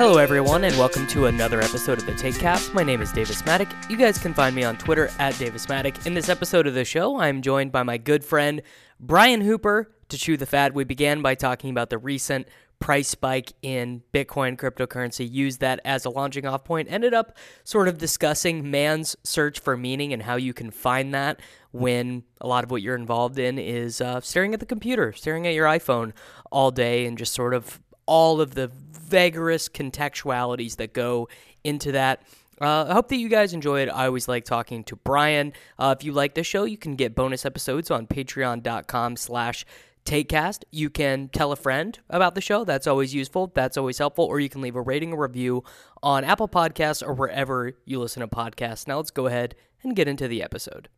Hello, everyone, and welcome to another episode of the TaekCast. My name is Davis Mattek. You guys can find me on Twitter at Davis Mattek. In this episode of the show, I'm joined by my good friend Brian Hooper to chew the fat. We began by talking about the recent price spike in Bitcoin cryptocurrency, used that as a launching off point, ended up sort of discussing man's search for meaning and how you can find that when a lot of what you're involved in is uh, staring at the computer, staring at your iPhone all day, and just sort of all of the vigorous contextualities that go into that. Uh, I hope that you guys enjoy it. I always like talking to Brian. Uh, if you like the show, you can get bonus episodes on patreon.com slash TaekCast. You can tell a friend about the show. That's always useful. That's always helpful. Or you can leave a rating or review on Apple Podcasts or wherever you listen to podcasts. Now let's go ahead and get into the episode.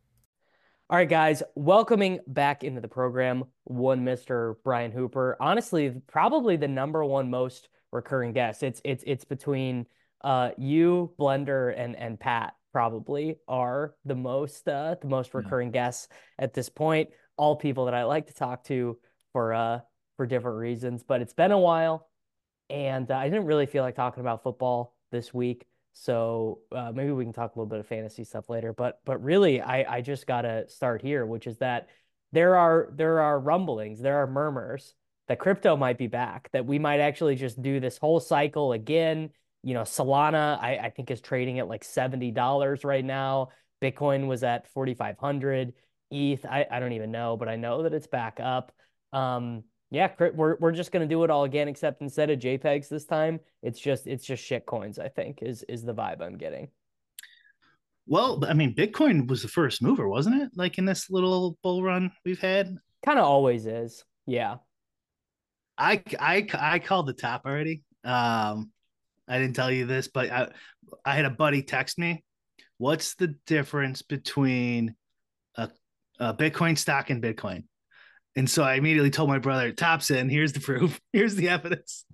All right, guys, welcoming back into the program one Mr. Brian Hooper. Honestly, probably the number one most recurring guest. It's it's it's between uh you, Blender, and and Pat probably are the most uh the most recurring yeah. guests at this point. All people that I like to talk to for uh for different reasons, but it's been a while, and uh, I didn't really feel like talking about football this week. So uh, maybe we can talk a little bit of fantasy stuff later. But but really, I I just gotta start here, which is that there are there are rumblings, there are murmurs that crypto might be back, that we might actually just do this whole cycle again. You know, Solana I, I think is trading at like seventy dollars right now. Bitcoin was at forty five hundred. ETH I, I don't even know, but I know that it's back up. Um, yeah, we're we're just gonna do it all again, except instead of JPEGs this time, it's just it's just shit coins. I think is is the vibe I'm getting. Well, I mean, Bitcoin was the first mover, wasn't it? Like in this little bull run we've had. Kind of always is. Yeah. I I I called the top already. Um, I didn't tell you this, but I I had a buddy text me. What's the difference between a, a Bitcoin stock and Bitcoin? And so I immediately told my brother, topsin. Here's the proof. Here's the evidence."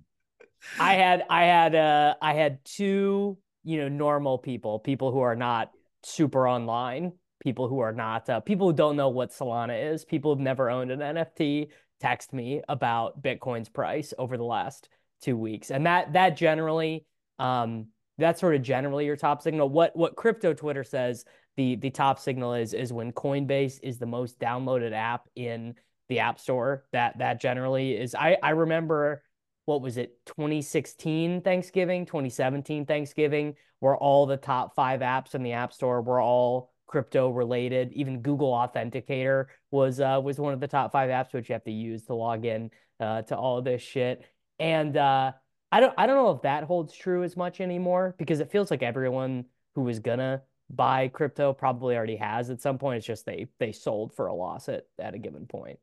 I had I had uh I had two you know normal people, people who are not super online, people who are not uh, people who don't know what Solana is, people who've never owned an NFT, text me about Bitcoin's price over the last two weeks, and that that generally um that's sort of generally your top signal. What what crypto Twitter says the the top signal is is when Coinbase is the most downloaded app in the App Store. That that generally is. I I remember what was it 2016 Thanksgiving, 2017 Thanksgiving, where all the top five apps in the App Store were all crypto related. Even Google Authenticator was uh, was one of the top five apps which you have to use to log in uh, to all this shit. And uh, I don't I don't know if that holds true as much anymore because it feels like everyone who was gonna buy crypto probably already has at some point. It's just they they sold for a loss at at a given point.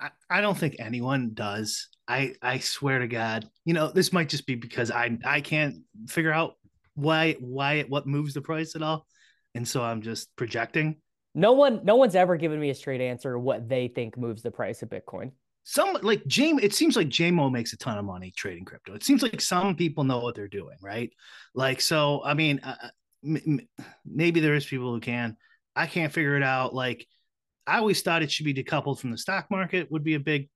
I, I don't think anyone does. I I swear to God, you know, this might just be because I I can't figure out why why what moves the price at all, and so I'm just projecting. No one no one's ever given me a straight answer what they think moves the price of Bitcoin. Some like Jame, it seems like JMO makes a ton of money trading crypto. It seems like some people know what they're doing, right? Like so, I mean, uh, uh m- maybe there is people who can. I can't figure it out. Like I always thought it should be decoupled from the stock market would be a big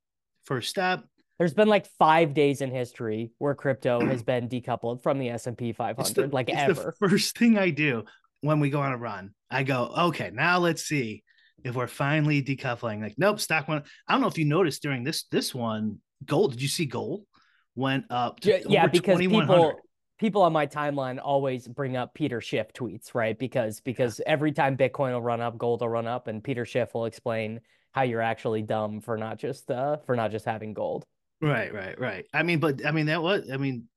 first step. there's been like five days in history where crypto has been decoupled from the S&P 500 the, like ever. The first thing I do when we go on a run, I go, okay, now let's see if we're finally decoupling. Like, nope, stock one. I don't know if you noticed during this this one, gold. Did you see gold went up? yeah because people people on my timeline always bring up Peter Schiff tweets, right? Because because every time Bitcoin will run up, gold will run up, and Peter Schiff will explain how you're actually dumb for not just uh for not just having gold. Right, right, right. I mean, but I mean that was I mean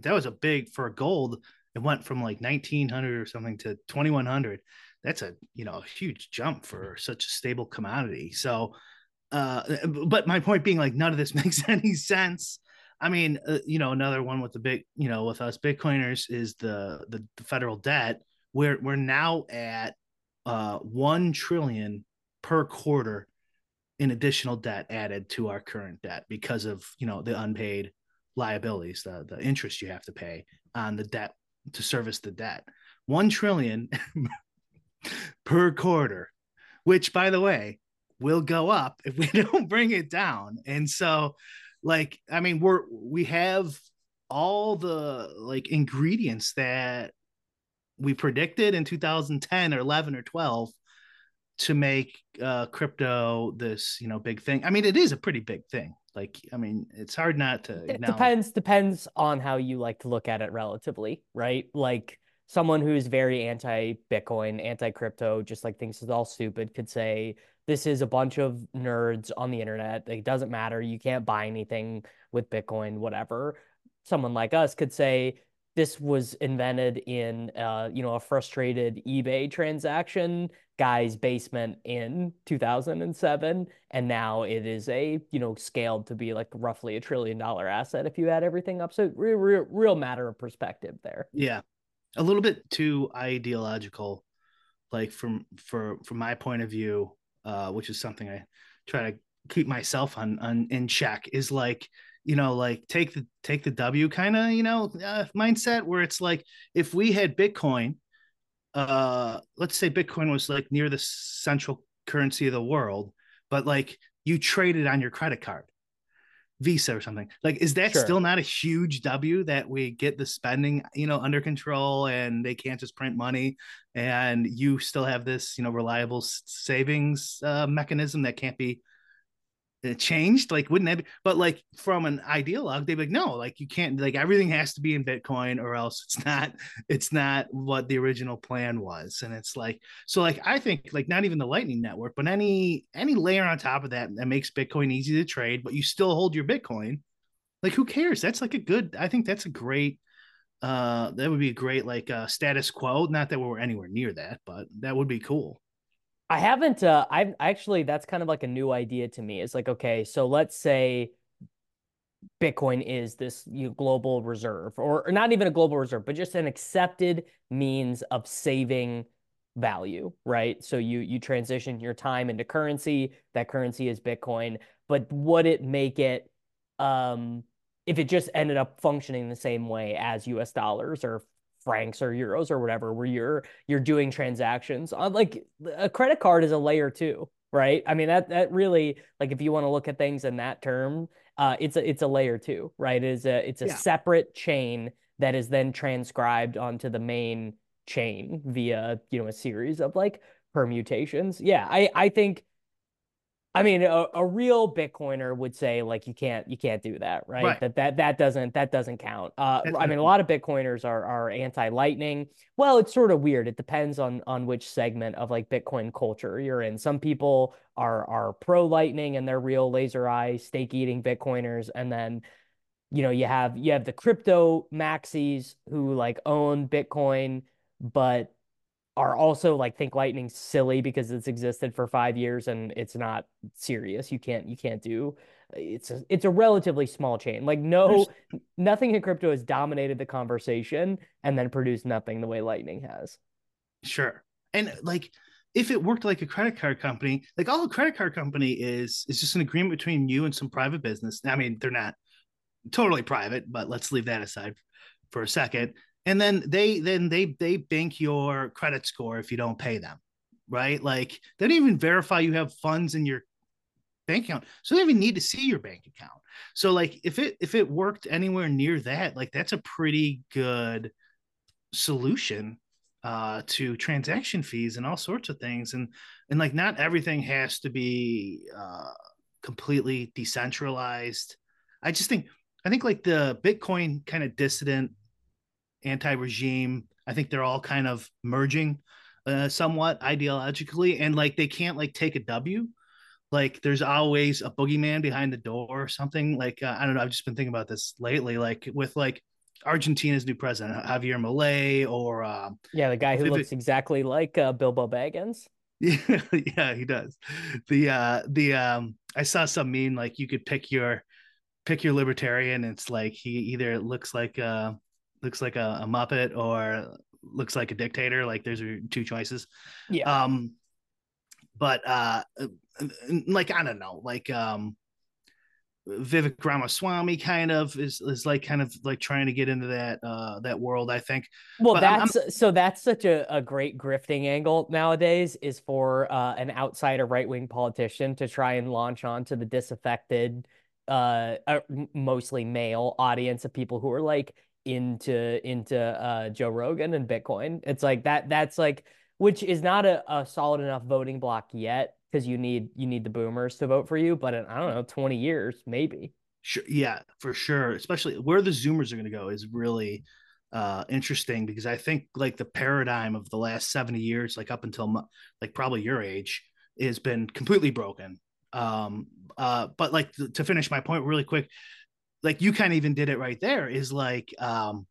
that was a big for gold. It went from like 1900 or something to 2100. That's a you know a huge jump for such a stable commodity. So, uh, but my point being like none of this makes any sense. I mean, uh, you know, another one with the big, you know, with us Bitcoiners is the the, the federal debt. We're we're now at uh one trillion per quarter in additional debt added to our current debt because of you know the unpaid liabilities, the the interest you have to pay on the debt to service the debt. One trillion per quarter, which by the way will go up if we don't bring it down. And so, like, I mean, we're we have all the like ingredients that we predicted in 2010 or 11 or 12 to make uh, crypto this you know big thing. I mean, it is a pretty big thing. Like, I mean, it's hard not to. It depends depends on how you like to look at it relatively, right? Like someone who's very anti Bitcoin, anti crypto, just like thinks it's all stupid, could say this is a bunch of nerds on the internet. It doesn't matter. You can't buy anything with Bitcoin, whatever. Someone like us could say this was invented in uh, you know a frustrated eBay transaction guy's basement in 2007 and now it is a you know scaled to be like roughly a trillion dollar asset if you add everything up so real, real, real matter of perspective there yeah a little bit too ideological like from for from my point of view uh which is something i try to keep myself on, on in check is like you know, like take the take the W kind of, you know, uh, mindset where it's like if we had Bitcoin, uh, let's say Bitcoin was like near the central currency of the world, but like you traded on your credit card, Visa or something. Like, is that sure. still not a huge W that we get the spending, you know, under control and they can't just print money and you still have this, you know, reliable savings uh, mechanism that can't be it changed? Like wouldn't that be? but like from an ideologue they'd be like no like you can't like everything has to be in bitcoin or else it's not it's not what the original plan was. And it's like so like i think like not even the lightning network but any any layer on top of that that makes bitcoin easy to trade but you still hold your bitcoin like who cares? That's like a good i think that's a great uh that would be a great like uh status quo. Not that we're anywhere near that but that would be cool I haven't. Uh, I've actually that's kind of like a new idea to me. It's like okay, so let's say Bitcoin is this you know, global reserve, or, or not even a global reserve, but just an accepted means of saving value, right? So you you transition your time into currency. That currency is Bitcoin, but would it make it um if it just ended up functioning the same way as US dollars or francs or euros or whatever where you're you're doing transactions on like a credit card is a layer two right? I mean that that really like if you want to look at things in that term uh it's a it's a layer two right? It is a it's a yeah. separate chain that is then transcribed onto the main chain via you know a series of like permutations. Yeah i i think I mean, a, a, real Bitcoiner would say like you can't you can't do that, right? right. That that that doesn't that doesn't count. Uh, I mean, a lot of Bitcoiners are are anti Lightning. Well, it's sort of weird. It depends on on which segment of like Bitcoin culture you're in. Some people are are pro Lightning and they're real laser eye stake eating Bitcoiners, and then you know you have you have the crypto maxis who like own Bitcoin, but are also like think lightning silly because it's existed for five years and it's not serious. You can't you can't do it's a, it's a relatively small chain. Like no nothing in crypto has dominated the conversation and then produced nothing the way lightning has. Sure. And like if it worked like a credit card company like all a credit card company is is just an agreement between you and some private business. I mean they're not totally private but let's leave that aside for a second and then they then they they bank your credit score if you don't pay them right like they don't even verify you have funds in your bank account. So they don't even need to see your bank account. So like if it if it worked anywhere near that, like that's a pretty good solution uh to transaction fees and all sorts of things. And and like not everything has to be uh completely decentralized. I just think I think like the Bitcoin kind of dissident anti-regime, I think they're all kind of merging uh, somewhat ideologically and like they can't like take a W. Like there's always a boogeyman behind the door or something. Like uh, I don't know. I've just been thinking about this lately. Like with like Argentina's new president Javier Milei or um, yeah, the guy who looks exactly like uh, Bilbo Baggins. Yeah, yeah, he does. The uh the um I saw some meme like you could pick your pick your libertarian. It's like he either looks like uh looks like a, a Muppet or looks like a dictator. Like there's your two choices. Yeah. Um, but uh, like I don't know, like um, Vivek Ramaswamy kind of is is like kind of like trying to get into that uh that world. I think. Well, but that's I'm, I'm... so that's such a, a great grifting angle nowadays is for uh, an outsider right wing politician to try and launch onto the disaffected, uh, uh, mostly male audience of people who are like into into uh, Joe Rogan and Bitcoin. It's like that. That's like which is not a, a solid enough voting block yet because you need you need the boomers to vote for you. But in, I don't know, twenty years maybe. Sure, yeah, for sure. Especially where the Zoomers are going to go is really uh interesting because I think like the paradigm of the last seventy years, like up until like probably your age, has been completely broken. Um, uh, but like to finish my point really quick, like you kind of even did it right there is like um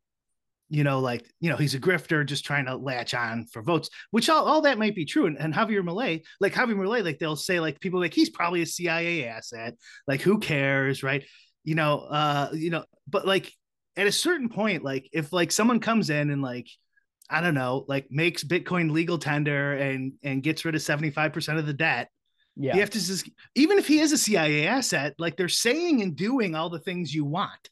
you know like you know he's a grifter just trying to latch on for votes which all, all that might be true. And, and javier Milei, like javier Milei, like they'll say like people like he's probably a cia asset. Like who cares right? You know uh you know but like at a certain point like if like someone comes in and like i don't know like makes bitcoin legal tender and and gets rid of 75% of the debt yeah. You have to just, even if he is a CIA asset, like they're saying and doing all the things you want.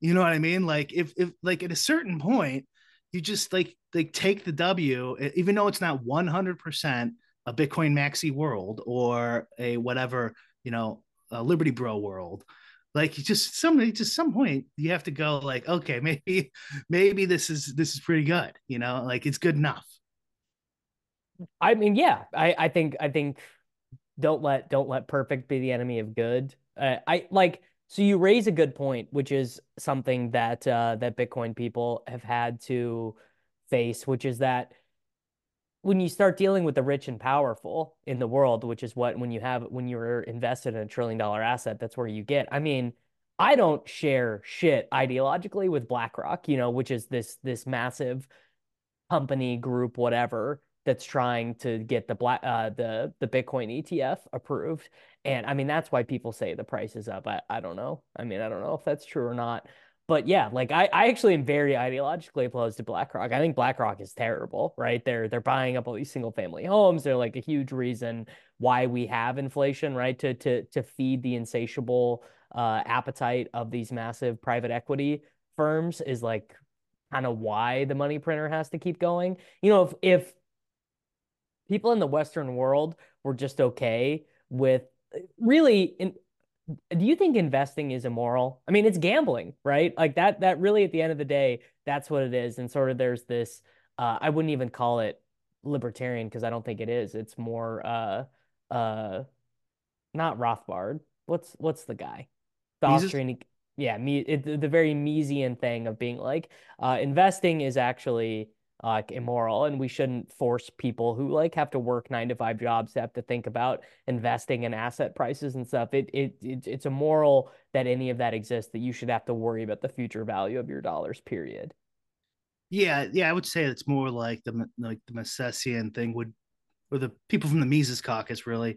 You know what I mean? Like if, if like at a certain point, you just like, like take the W, even though it's not 100% a Bitcoin maxi world or a whatever, you know, a Liberty Bro world. Like just somebody, just some point you have to go like, okay, maybe, maybe this is, this is pretty good. You know, like it's good enough. I mean, yeah, I, I think, I think don't let don't let perfect be the enemy of good. Uh, I like so you raise a good point, which is something that uh, that Bitcoin people have had to face, which is that when you start dealing with the rich and powerful in the world, which is what when you have when you're invested in a trillion dollar asset, that's where you get. I mean, I don't share shit ideologically with BlackRock, you know, which is this this massive company group, whatever that's trying to get the black uh, the the Bitcoin ETF approved. And I mean that's why people say the price is up. I, I don't know. I mean, I don't know if that's true or not. But yeah, like I, I actually am very ideologically opposed to BlackRock. I think BlackRock is terrible, right? They're they're buying up all these single family homes. They're like a huge reason why we have inflation, right? To to to feed the insatiable uh, appetite of these massive private equity firms is like kind of why the money printer has to keep going. You know, if if people in the Western world were just okay with really in, do you think investing is immoral? I mean, it's gambling, right? Like that that really at the end of the day, that's what it is. And sort of there's this uh, I wouldn't even call it libertarian because I don't think it is. It's more uh uh not Rothbard. What's what's the guy? The? Austrian yeah, me it, the very Misesian thing of being like uh investing is actually Uh, like mm. immoral and we shouldn't force people who like have to work nine to five jobs to have to think about investing in asset prices and stuff. It, it, it it's immoral that any of that exists that you should have to worry about the future value of your dollars period. Yeah yeah i would say it's more like the like the Misesian thing would or the people from the mises caucus really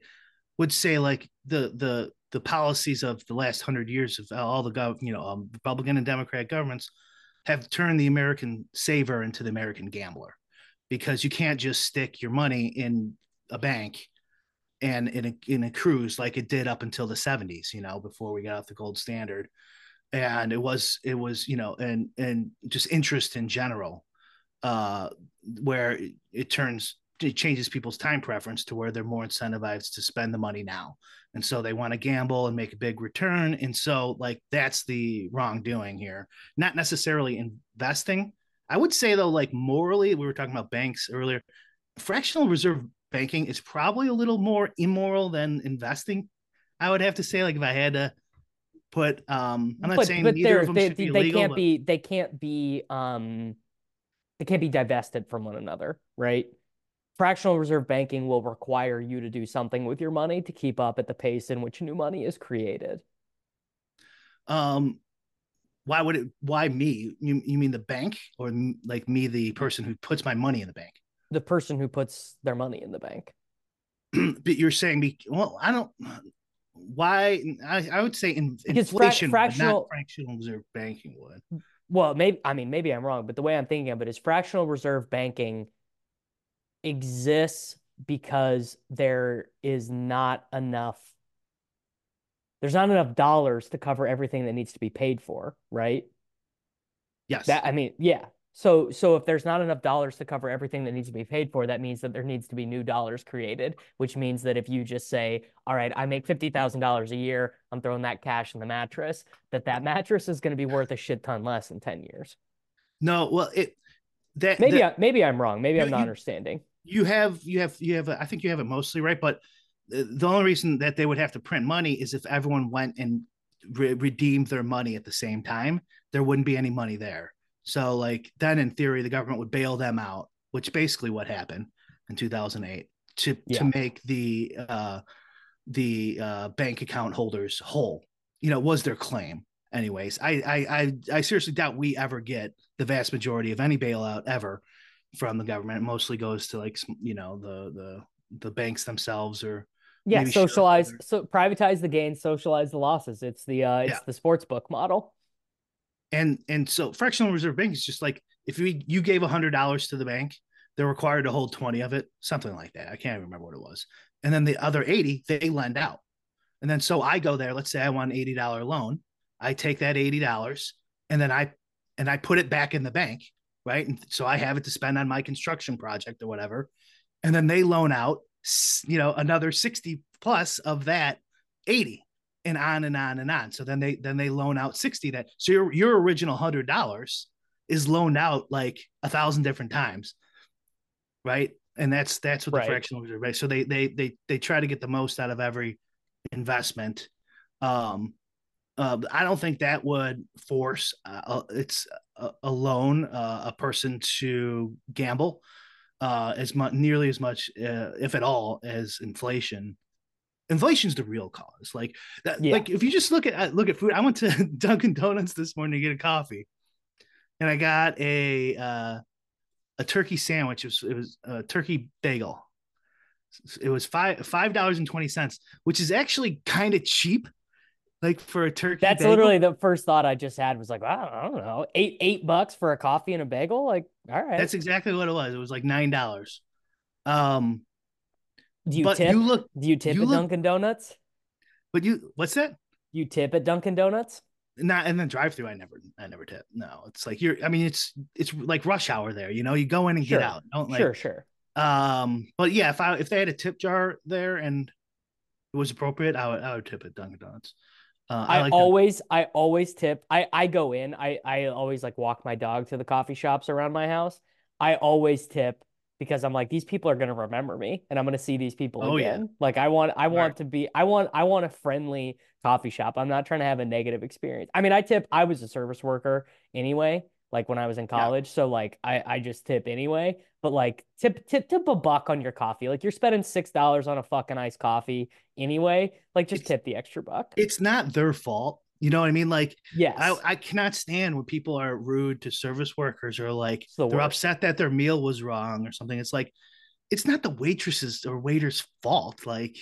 would say like the the the policies of the last hundred years of uh, all the gov you know um, republican and democrat governments have turned the American saver into the American gambler because you can't just stick your money in a bank and in a, in a cruise like it did up until the 70s, you know, before we got off the gold standard. And it was, it was, you know, and, and just interest in general, uh, where it, it turns it changes people's time preference to where they're more incentivized to spend the money now. And so they want to gamble and make a big return. And so like that's the wrongdoing here. Not necessarily investing. I would say though like morally we were talking about banks earlier fractional reserve banking is probably a little more immoral than investing. I would have to say like if i had to put um i'm not but, saying but neither of them they, should be they illegal, can't but- be they can't be um they can't be divested from one another, right? Fractional reserve banking will require you to do something with your money to keep up at the pace in which new money is created. um why would it why me you, you mean the bank or like me the person who puts my money in the bank The person who puts their money in the bank. but you're saying me well i don't why i, I would say in, Because fra- inflation fractional- fractional reserve banking would Well, maybe I mean maybe I'm wrong, but the way I'm thinking of it is fractional reserve banking exists because there is not enough there's not enough dollars to cover everything that needs to be paid for, right? yes That I mean, yeah. So so if there's not enough dollars to cover everything that needs to be paid for, that means that there needs to be new dollars created, which means that if you just say, "All right, I make $50,000 a year, I'm throwing that cash in the mattress," that that mattress is going to be worth a shit ton less in 10 years. no well it that Maybe that- I, maybe I'm wrong. Maybe You- I'm not you- understanding. You have you have you have i think you have it mostly right? But the the only reason that they would have to print money is if everyone went and re- redeemed their money at the same time there wouldn't be any money there. So like then in theory the government would bail them out which basically what happened in 2008 to Yeah. to make the uh the uh bank account holders whole. You know was their claim anyways. I, I i i seriously doubt we ever get the vast majority of any bailout ever from the government it mostly goes to like you know the the the banks themselves or Yeah, socialize, so privatize the gains, socialize the losses. It's the uh, it's Yeah. the sports book model. and and so fractional reserve bank is just like if we you gave a hundred dollars to the bank they're required to hold 20 of it something like that i can't even remember what it was and then the other 80 they lend out and then so i go there let's say i want an $80 loan i take that $80 and then i and i put it back in the bank right and so i have it to spend on my construction project or whatever and then they loan out you know another 60 plus of that 80 and on and on and on. So then they then they loan out 60 that so your your original hundred dollars is loaned out like a thousand different times. Right. And that's that's what Right. the fractional reserve right. So they they they they try to get the most out of every investment. Um uh, I don't think that would force uh, uh, it's a, a loan uh, a person to gamble uh, as much nearly as much uh, if at all as inflation. Inflation's the real cause. Like that Yeah. like if you just look at look at food i went to dunkin donuts this morning to get a coffee and i got a uh a turkey sandwich. It was, it was a turkey bagel. It was five five dollars and 20 cents which is actually kind of cheap like for a turkey That's bagel. literally the first thought I just had was like, wow, I don't know, eight eight bucks for a coffee and a bagel. Like, all right. that's exactly what it was it was like nine dollars um Do you but tip? you look Do you tip you at look- Dunkin' Donuts? but you what's that You tip at Dunkin' Donuts? not and then drive through i never i never tip no it's like you're i mean it's it's like rush hour there you know you go in and Sure. get out don't like sure, sure. um but yeah if i if they had a tip jar there and it was appropriate i would i would tip at dunkin donuts uh, I, i, like always I always tip. I I go in. I I always like walk my dog to the coffee shops around my house. I always tip because I'm like these people are going to remember me and I'm going to see these people Oh, yeah. again. Like I want I want Right. to be I want I want a friendly coffee shop. I'm not trying to have a negative experience. I mean, I tip I was a service worker anyway, like when I was in college, so like I I just tip anyway, but like tip tip tip a buck on your coffee. Like you're spending $6 on a fucking iced coffee anyway, like just It's- tip the extra buck. it's not their fault you know what i mean like Yes. I, I cannot stand when people are rude to service workers or like the they're worst. upset that their meal was wrong or something. It's like it's not the waitresses or waiters' fault. Like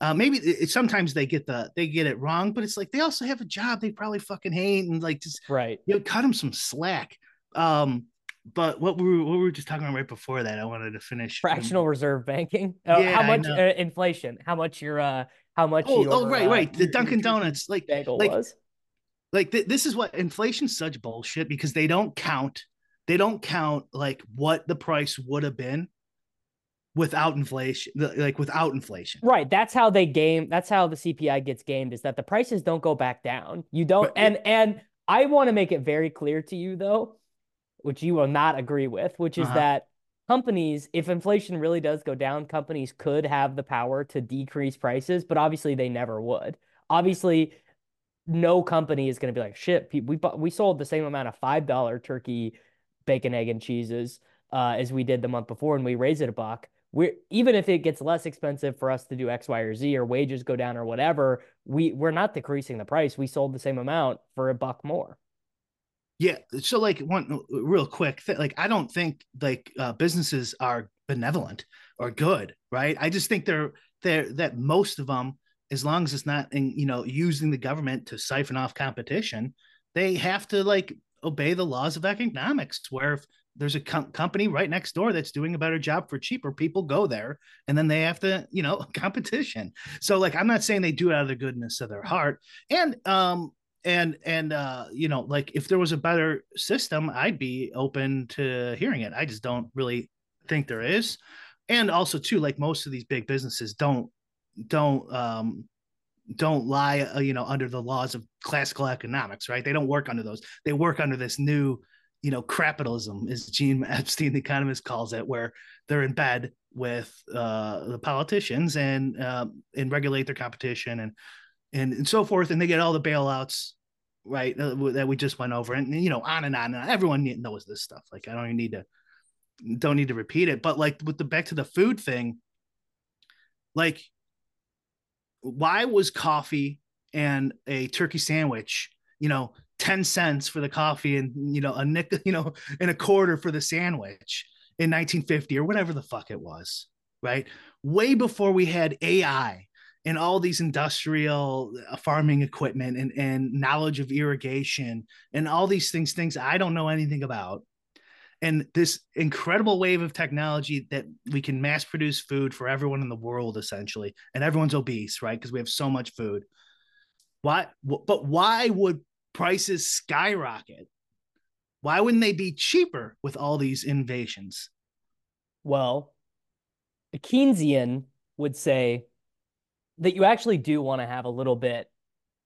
uh, maybe it, sometimes they get the they get it wrong, but it's like they also have a job they probably fucking hate and like just Right. you know, cut them some slack. Um, but what we were what we were just talking about right before that, I wanted to finish Fractional reserve banking. Oh, Yeah, how much uh, inflation? How much your uh how much Oh, your, oh, right, uh, right. The your- your Dunkin' turkey Donuts, like- like- was? like th- this is what inflation's such bullshit because they don't count they don't count like what the price would have been without inflation, like without inflation. Right. That's how they game. That's how the CPI gets gamed is that the prices don't go back down. You don't. But, and, and I want to make it very clear to you though, which you will not agree with, which is uh-huh. that companies, if inflation really does go down, companies could have the power to decrease prices, but obviously they never would. Obviously, no company is going to be like, shit, we bought, we sold the same amount of $5 turkey, bacon, egg, and cheeses uh, as we did the month before, and we raised it a buck we're even if it gets less expensive for us to do X, Y, or Z, or wages go down or whatever, we we're not decreasing the price. We sold the same amount for a buck more. Yeah. So like one real quick, like I don't think like uh, businesses are benevolent or good, right? I just think they're they're that most of them, as long as it's not in, you know using the government to siphon off competition, they have to like obey the laws of economics. Where if there's a com- company right next door that's doing a better job for cheaper people go there and then they have to you know competition. So like i'm not saying they do it out of the goodness of their heart. And um and and uh you know like if there was a better system i'd be open to hearing it. I just don't really think there is. And also too like most of these big businesses don't don't um don't lie uh, you know under the laws of classical economics right? They don't work under those. They work under this new you know, capitalism, as Gene Epstein, the economist, calls it, where they're in bed with uh, the politicians and uh, and regulate their competition and, and and so forth, and they get all the bailouts, right, that we just went over, and you know, on and on. And everyone knows this stuff. Like I don't even need to don't need to repeat it. But like with the back to the food thing, like why was coffee and a turkey sandwich, you know, 10 cents for the coffee and you know a nickel you know and a quarter for the sandwich in 1950 or whatever the fuck it was right? Way before we had ai and all these industrial uh, farming equipment and, and knowledge of irrigation and all these things things i don't know anything about. And this incredible wave of technology that we can mass produce food for everyone in the world essentially and everyone's obese right? Because we have so much food. Why but why would prices skyrocket. Why wouldn't they be cheaper with all these innovations? Well, a Keynesian would say that you actually do want to have a little bit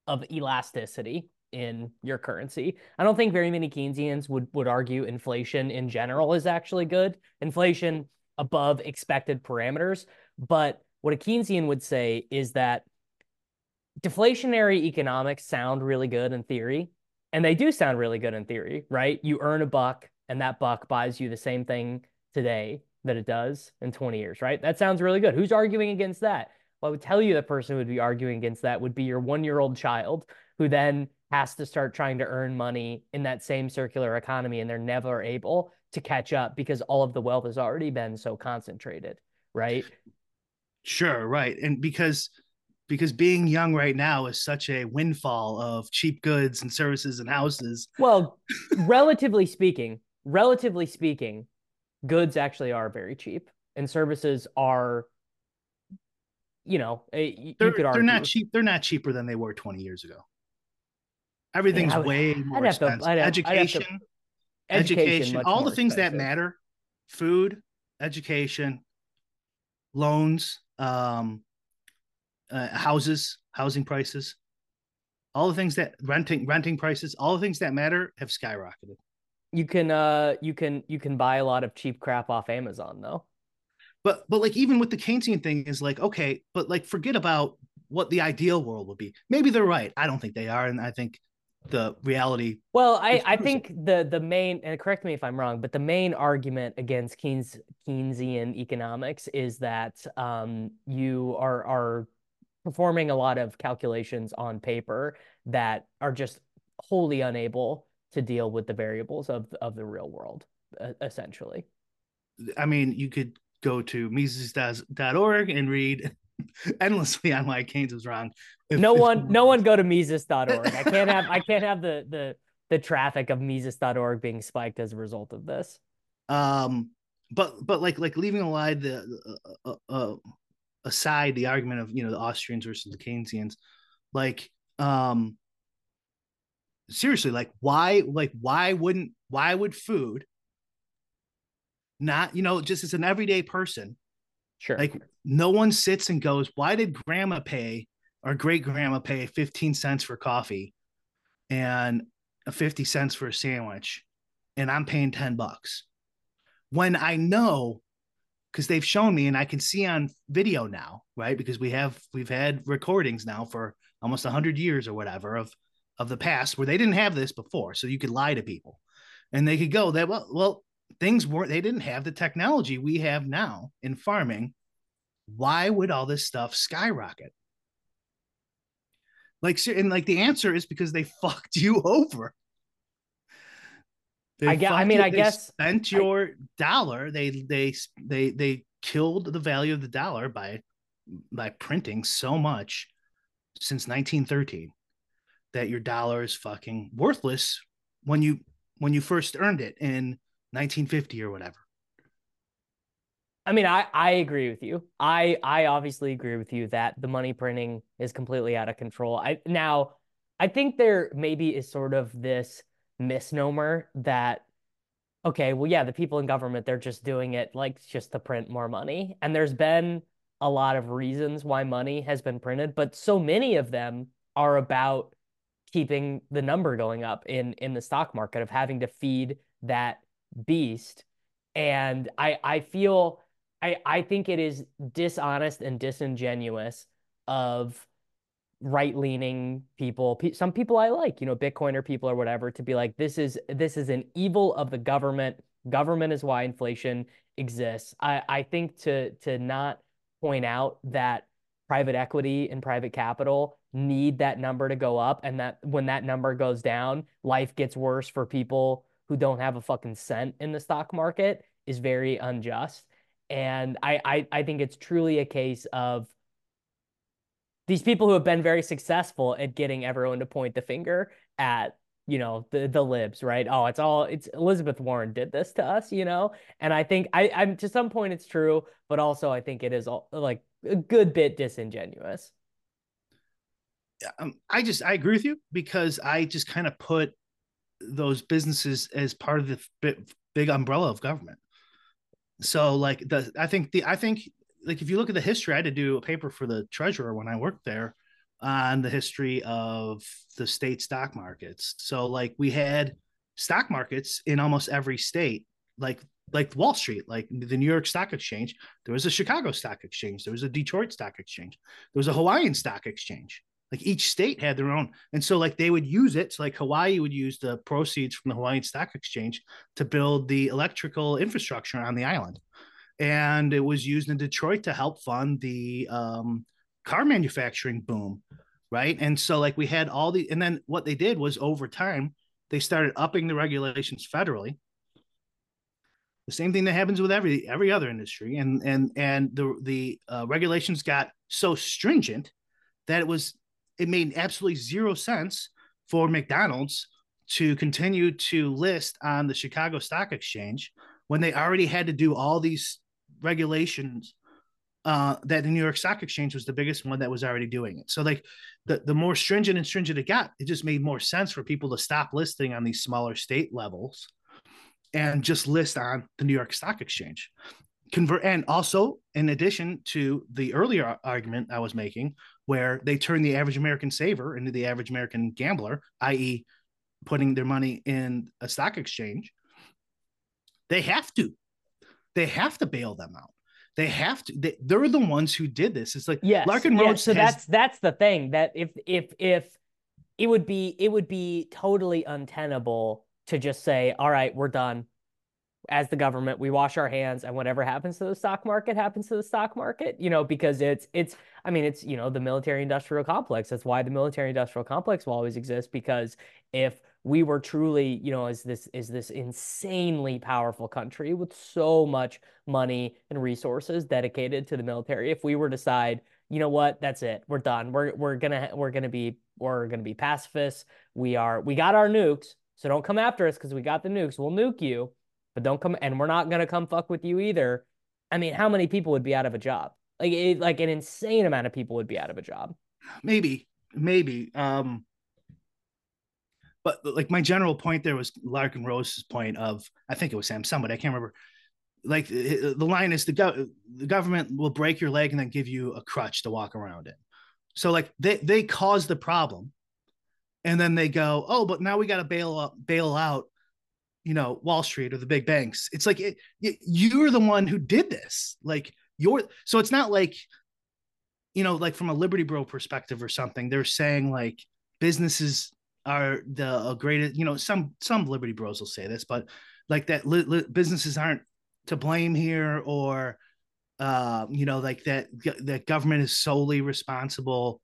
of elasticity in your currency. I don't think very many Keynesians would would argue inflation in general is actually good. Inflation above expected parameters, but what a Keynesian would say is that deflationary economics sound really good in theory, and they do sound really good in theory, right? You earn a buck, and that buck buys you the same thing today that it does in 20 years, right? That sounds really good. Who's arguing against that? Well, I would tell you the person who would be arguing against that would be your one year old child who then has to start trying to earn money in that same circular economy and they're never able to catch up because all of the wealth has already been so concentrated, right? Sure, right. And because because being young right now is such a windfall of cheap goods and services and houses. Well, relatively speaking, relatively speaking, goods actually are very cheap and services are you know, you they're, could argue. they're not cheap. They're not cheaper than they were 20 years ago. Everything's yeah, would, way more expensive. To, have, education, to, education, education all the things expensive. that matter, food, education, loans, um, uh, houses, housing prices, all the things that renting renting prices, all the things that matter have skyrocketed. You can uh you can you can buy a lot of cheap crap off Amazon though. But but like even with the Keynesian thing is like okay, but like forget about what the ideal world would be. Maybe they're right. I don't think they are, and I think the reality. Well, I, I think the the main and correct me if I'm wrong, but the main argument against Keynes Keynesian economics is that um, you are are performing a lot of calculations on paper that are just wholly unable to deal with the variables of of the real world essentially. I mean you could go to mises.org and read endlessly on why keynes was wrong. If, no one if... no one go to mises.org i can't have i can't have the the the traffic of mises.org being spiked as a result of this. Um but but like like leaving aside the uh, uh, uh aside the argument of you know the Austrians versus the Keynesians, like um seriously, like why like why wouldn't why would food not you know just as an everyday person Sure. Like no one sits and goes, why did grandma pay or great grandma pay 15 cents for coffee and 50 cents for a sandwich and I'm paying 10 bucks? When I know because they've shown me and I can see on video now, right? Because we have we've had recordings now for almost 100 years or whatever of of the past where they didn't have this before so you could lie to people. And they could go that well well things weren't they didn't have the technology we have now in farming. Why would all this stuff skyrocket? Like and like the answer is because they fucked you over they I guess. I mean, I guess spent your I, dollar. They they they they killed the value of the dollar by by printing so much since 1913 that your dollar is fucking worthless when you when you first earned it in 1950 or whatever. I mean, I, I agree with you. I I obviously agree with you that the money printing is completely out of control. I now I think there maybe is sort of this misnomer that okay, well yeah, the people in government they're just doing it like just to print more money. And there's been a lot of reasons why money has been printed, but so many of them are about keeping the number going up in in the stock market of having to feed that beast and i i feel i i think it is dishonest and disingenuous of right leaning people some people i like you know bitcoiner people or whatever to be like this is this is an evil of the government. Government is why inflation exists. I i think to to not point out that private equity and private capital need that number to go up and that when that number goes down life gets worse for people who don't have a fucking cent in the stock market is very unjust. And I, I i think it's truly a case of these people who have been very successful at getting everyone to point the finger at you know the the libs right oh it's all it's elizabeth warren did this to us you know and i think i i'm to some point it's true but also i think it is all like a good bit disingenuous. Um, I just I agree with you because I just kind of put those businesses as part of the big, big umbrella of government. So like the I think the I think like if you look at the history, I had to do a paper for the treasurer when I worked there on the history of the state stock markets. So like we had stock markets in almost every state. Like like Wall Street, like the New York Stock Exchange, there was a Chicago Stock Exchange, there was a Detroit Stock Exchange, there was a Hawaiian Stock Exchange. Like each state had their own, and so like they would use it. So like Hawaii would use the proceeds from the Hawaiian Stock Exchange to build the electrical infrastructure on the island, and it was used in Detroit to help fund the um, car manufacturing boom, right? And so like we had all the, and then what they did was over time they started upping the regulations federally the same thing that happens with every every other industry and and and the the uh, regulations got so stringent that it was it made absolutely zero sense for McDonald's to continue to list on the Chicago Stock Exchange when they already had to do all these regulations uh, that the New York Stock Exchange was the biggest one that was already doing it. So like the, the more stringent and stringent it got, it just made more sense for people to stop listing on these smaller state levels and just list on the New York Stock Exchange. Convert and also in addition to the earlier argument I was making, where they turn the average American saver into the average American gambler, i.e., putting their money in a stock exchange, they have to. They have to bail them out. They have to. They, are the ones who did this. It's like yes, Larken yes. So has, that's that's the thing that if if if it would be it would be totally untenable to just say, all right, we're done. As the government, we wash our hands, and whatever happens to the stock market happens to the stock market, you know, because it's, it's, I mean, it's, you know, the military industrial complex. That's why the military industrial complex will always exist because if we were truly, you know, as this is this insanely powerful country with so much money and resources dedicated to the military, if we were to decide, you know what, that's it, we're done. We're we're gonna we're gonna be we're gonna be pacifists. We are we got our nukes. So don't come after us because we got the nukes. We'll nuke you, but don't come. And we're not gonna come fuck with you either. I mean, how many people would be out of a job? Like, it, like an insane amount of people would be out of a job. Maybe, maybe. Um, but like my general point there was Larken Rose's point of I think it was Sam somebody I can't remember like the line is the, go- the government will break your leg and then give you a crutch to walk around in. So like they they cause the problem, and then they go, oh, but now we got to bail out bail out, you know, Wall Street or the big banks. It's like it, it, you're the one who did this. Like you're so it's not like, you know, like from a Liberty Bro perspective or something. They're saying like businesses are the greatest. You know, some some Liberty Bros will say this, but like that li- li- businesses aren't to blame here or uh, you know, like that that government is solely responsible.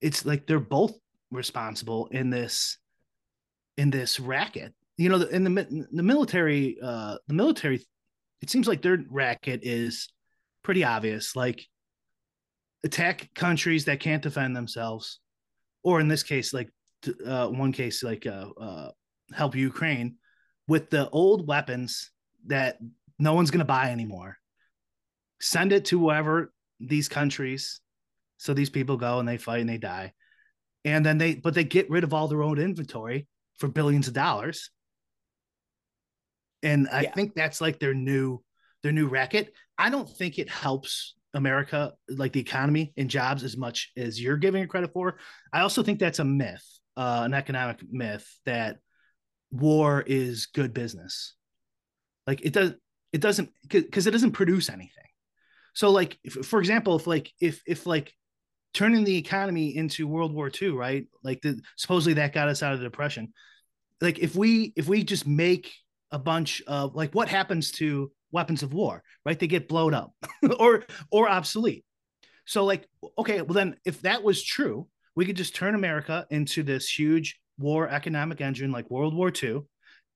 It's like they're both responsible in this in this racket. You know, in the the military, uh, the military, it seems like their racket is pretty obvious. Like attack countries that can't defend themselves, or in this case, like uh, one case, like uh, uh, help Ukraine with the old weapons that no one's going to buy anymore. Send it to whoever these countries. So these people go and they fight and they die. And then they, but they get rid of all their own inventory for billions of dollars. And I yeah. think that's like their new, their new racket. I don't think it helps America, like the economy and jobs, as much as you're giving it credit for. I also think that's a myth, uh, an economic myth that war is good business. Like it does, it doesn't because it doesn't produce anything. So like, if, for example, if like if if like turning the economy into World War II, right? Like the supposedly that got us out of the depression. Like if we if we just make a bunch of like what happens to weapons of war, right? They get blown up or or obsolete. So like okay, well then if that was true, we could just turn America into this huge war economic engine like World War II,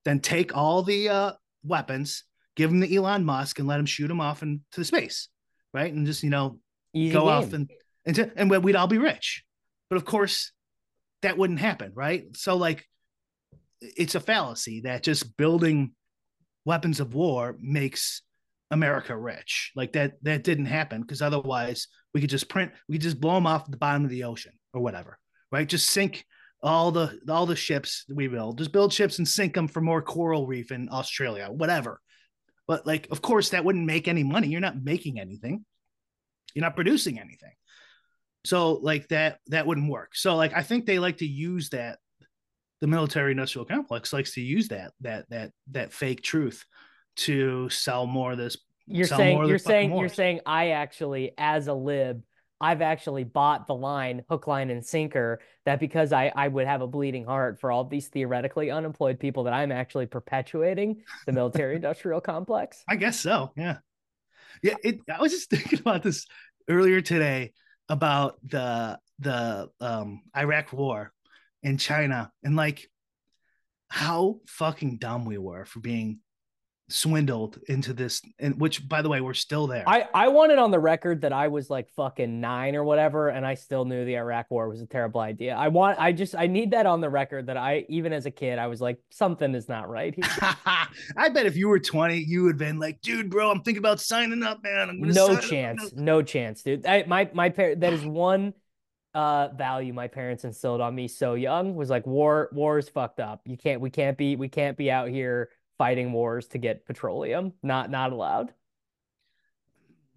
then take all the uh, weapons, give them to Elon Musk, and let him shoot them off into the space, right? And just you know Easy go game. off and and to, and we'd all be rich. But of course, that wouldn't happen, right? So like, it's a fallacy that just building weapons of war makes America rich. Like that that didn't happen because otherwise we could just print, we could just blow them off the bottom of the ocean or whatever, right? Just sink all the all the ships we build. Just build ships and sink them for more coral reef in Australia, whatever. But like, of course, that wouldn't make any money. You're not making anything. You're not producing anything. So like that that wouldn't work. So like I think they like to use that. The military industrial complex likes to use that that that that fake truth to sell more of this. You're saying you're saying you're saying I actually as a lib I've actually bought the line hook, line, and sinker that because I, I would have a bleeding heart for all these theoretically unemployed people that I'm actually perpetuating the military industrial complex. I guess so. Yeah. Yeah. It, I was just thinking about this earlier today about the the um, Iraq war in China. And like how fucking dumb we were for being swindled into this. And which by the way we're still there. I i wanted on the record that i was like fucking nine or whatever and i still knew the iraq war was a terrible idea. I want i just i need that on the record that i even as a kid i was like something is not right here. I bet if you were 20 you would have been like dude bro i'm thinking about signing up man. No chance. No chance dude. I, my my parent that is one uh value my parents instilled on me so young was like war war is fucked up you can't we can't be we can't be out here fighting wars to get petroleum. Not not allowed.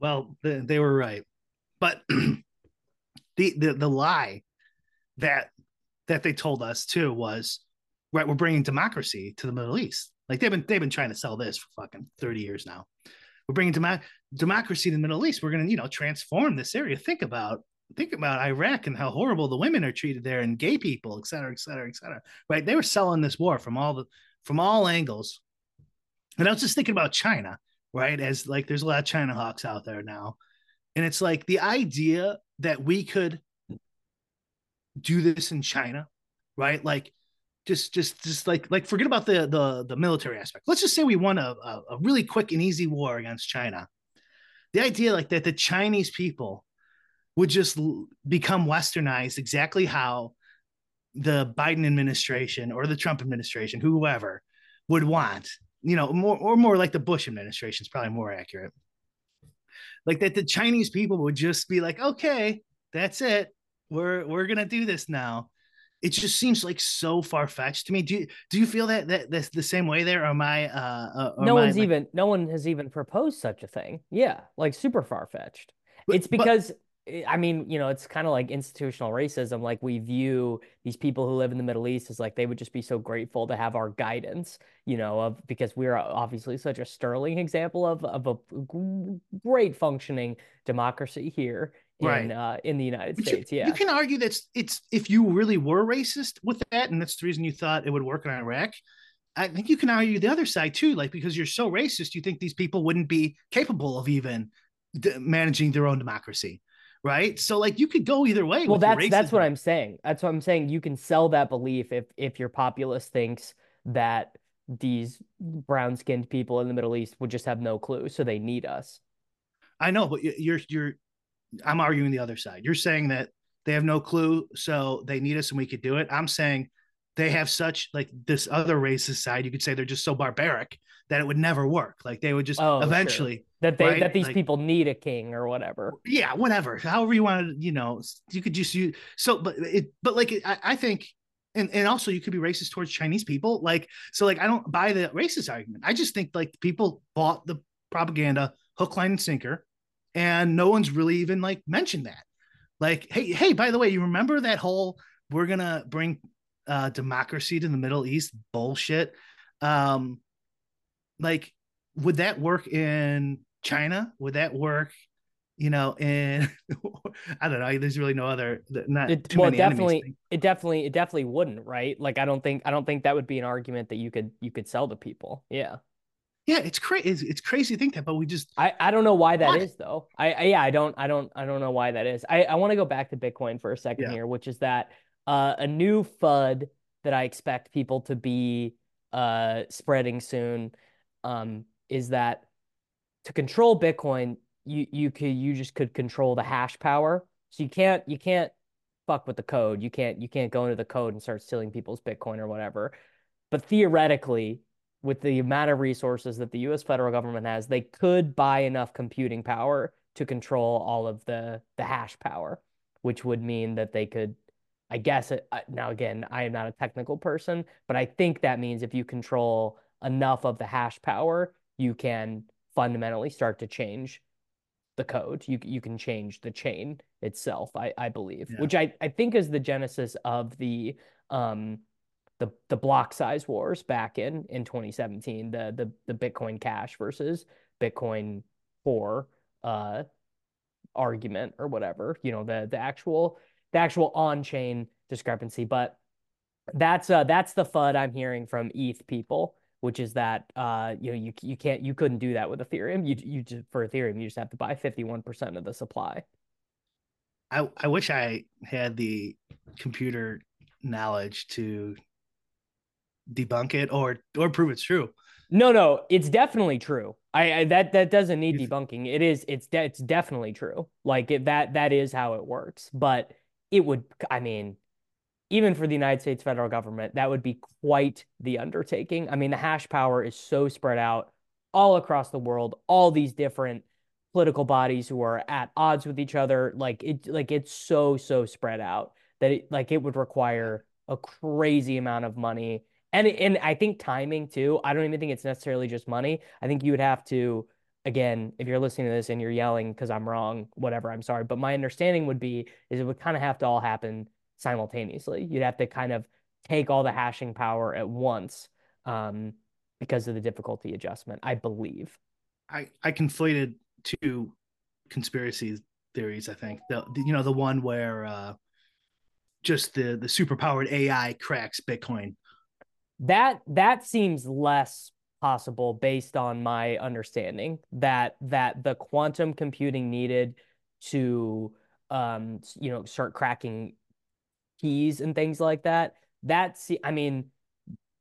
Well, they, they were right, but the, the the lie that that they told us too was right. We're bringing democracy to the Middle East. Like they've been they've been trying to sell this for fucking thirty years now. We're bringing dem- democracy to the Middle East. We're going to you know transform this area. Think about think about Iraq and how horrible the women are treated there and gay people, et cetera, et cetera, et cetera. Right? They were selling this war from all the from all angles and I was just thinking about China, right? As like there's a lot of China hawks out there now. And it's like the idea that we could do this in China, right? Like just just just like like forget about the the the military aspect. Let's just say we won a, a, a really quick and easy war against China. The idea like that the Chinese people would just become westernized exactly how the Biden administration or the Trump administration, whoever, would want you know, more or more like the Bush administration is probably more accurate. Like that the Chinese people would just be like, okay, that's it. We're we're gonna do this now. it just seems like so far fetched to me. Do you do you feel that that that's the same way there? Or am I? Uh, uh no am I, one's like- even no one has even proposed such a thing. Yeah, like super far fetched. It's because eh, I mean, you know, it's kind of like institutional racism. Like we view these people who live in the Middle East as like they would just be so grateful to have our guidance, you know, of because we're obviously such a sterling example of of a great functioning democracy here in Right. uh, in the United But you- States. yeah. You can argue that's it's if you really were racist with that, and that's the reason you thought it would work in Iraq. I think you can argue the other side too, like because you're so racist, you think these people wouldn't be capable of even managing their own democracy, right? So like you could go either way. Well, that's that's what. I'm saying. That's what I'm saying. You can sell that belief if if your populace thinks that these brown skinned people in the Middle East would just have no clue, so they need us. I know, but you're you're. I'm arguing the other side. You're saying that they have no clue, so they need us, and we could do it. I'm saying they have such like this other racist side. You could say they're just so barbaric that it would never work. Like they would just Oh, sure. That they Right? that these Like- people need a king or whatever. yeah whatever however you want to you know you could just use so but it but like I, I think and and also you could be racist towards chinese people like so like i don't buy the racist argument i just think like people bought the propaganda hook line and sinker and no one's really even like mentioned that like hey hey by the way you remember that whole we're gonna bring uh democracy to the middle east bullshit um like would that work in china would that work you know and i don't know there's really no other not It, too well, many definitely, it definitely, it definitely wouldn't, right? Like, I don't think, I don't think that would be an argument that you could, you could sell to people. Yeah, yeah it's crazy it's, it's crazy to think that but we just I, I don't know why that is Why? though. I, I, yeah, I don't, I don't, I don't know why that is. I, I want to go back to Bitcoin for a second Yeah. here, which is that uh, a new FUD that I expect people to be uh spreading soon, um, is that to control Bitcoin, you you could you just could control the hash power. So you can't you can't fuck with the code. You can't you can't go into the code and start stealing people's Bitcoin or whatever. But theoretically, with the amount of resources that the US federal government has, they could buy enough computing power to control all of the the hash power, which would mean that they could I guess it, uh, now again, I am not a technical person, but I think that means if you control enough of the hash power, you can fundamentally start to change the code. You you can change the chain itself, I, I believe, Yeah. which I, I think is the genesis of the um the the block size wars back in in 2017, the the the Bitcoin Cash versus Bitcoin Core uh argument or whatever, you know, the the actual the actual on-chain discrepancy, but that's uh that's the FUD I'm hearing from ETH people, which is that uh you know you you can't you couldn't do that with Ethereum. You you just for Ethereum you just have to buy 51% of the supply. I, I wish I had the computer knowledge to debunk it or or prove it's true. No, no, it's definitely true. I, I that that doesn't need debunking. It is it's de it's definitely true. Like it, that that is how it works. But it would I mean even for the United States federal government, that would be quite the undertaking. I mean, the hash power is so spread out all across the world, all these different political bodies who are at odds with each other. Like it, like it's so, so spread out that it, like it would require a crazy amount of money. And, and I think timing too. I don't even think it's necessarily just money. I think you would have to, again, if you're listening to this and you're yelling because I'm wrong, whatever, I'm sorry. But my understanding would be is it would kind of have to all happen simultaneously. You'd have to kind of take all the hashing power at once um, because of the difficulty adjustment, I believe. I I conflated two conspiracy theories. I think the, the you know the one where uh, just the the superpowered AI cracks Bitcoin. That that seems less possible based on my understanding that that the quantum computing needed to um you know start cracking keys and things like that. That's I mean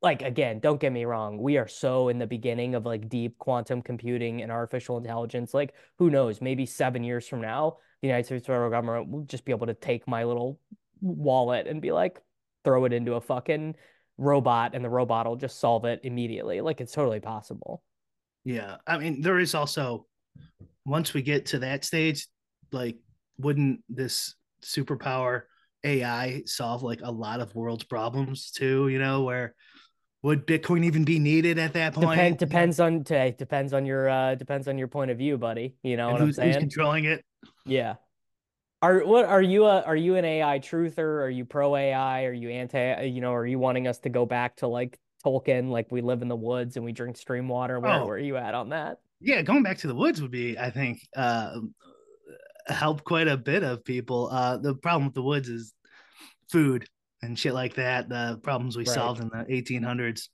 like again, don't get me wrong, we are so in the beginning of like deep quantum computing and artificial intelligence. Like who knows, maybe 7 years from now, the United States federal government will just be able to take my little wallet and be like throw it into a fucking robot and the robot will just solve it immediately. Like it's totally possible. Yeah, I mean there is also once we get to that stage, like wouldn't this superpower AI solve like a lot of world's problems too? You know, where would Bitcoin even be needed at that point? Depend, depends on to, depends on your uh depends on your point of view, buddy. You know And what I'm who's, who's saying? controlling it? Yeah. Are what are you a are you an AI truther? Are you pro AI? Are you anti? You know, are you wanting us to go back to like Tolkien, like we live in the woods and we drink stream water? Where Oh. where are you at on that? Yeah, going back to the woods would be, I think, uh, help quite a bit of people. Uh, the problem with the woods is food and shit like that. The problems we Right. solved in the 1800s.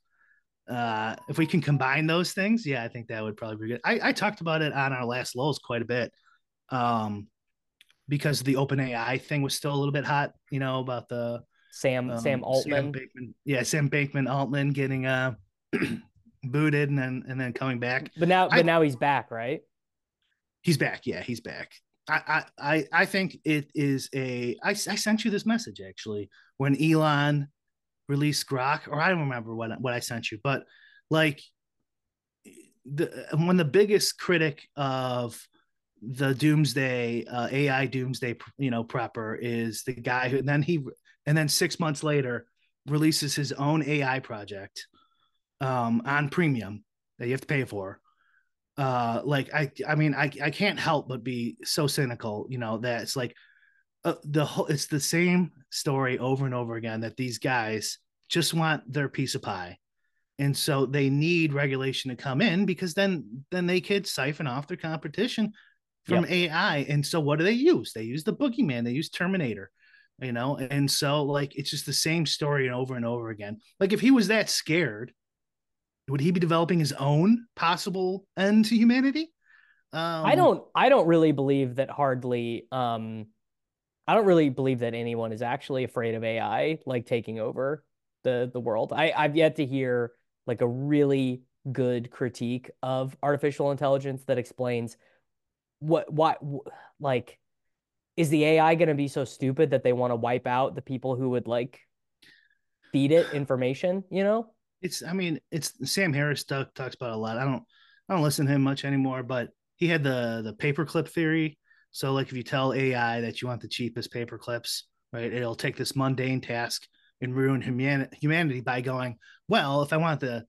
Uh, if we can combine those things, yeah, I think that would probably be good. I, I talked about it on our last lows quite a bit, um, because the open AI thing was still a little bit hot. You know about the Sam um, Sam Altman. Bankman, yeah, Sam Bankman Altman getting uh booted and then and then coming back. But now I- but now he's back, right? He's back. Yeah, he's back. I, I, I, think it is a. I, I sent you this message actually when Elon released Grok, or I don't remember what what I sent you, but like the when the biggest critic of the doomsday uh, AI doomsday, you know, prepper is the guy who and then he and then six months later releases his own AI project um, on premium that you have to pay for uh like i i mean i i can't help but be so cynical you know that it's like uh, the whole it's the same story over and over again that these guys just want their piece of pie. And so they need regulation to come in because then then they could siphon off their competition from ai and so what do they use? They use the boogeyman they use terminator you know? And so like it's just the same story over and over again. Like if he was that scared would he be developing his own possible end to humanity? Um, I don't I don't really believe that hardly um I don't really believe that anyone is actually afraid of AI like taking over the the world. I I've yet to hear like a really good critique of artificial intelligence that explains what why wh- like is the AI going to be so stupid that they want to wipe out the people who would like feed it information, you know? It's. I mean, it's Sam Harris talk, talks about a lot. I don't. I don't listen to him much anymore, but he had the the paperclip theory. So, like, if you tell AI that you want the cheapest paperclips, right, it'll take this mundane task and ruin humanity humanity by going, well, if I want the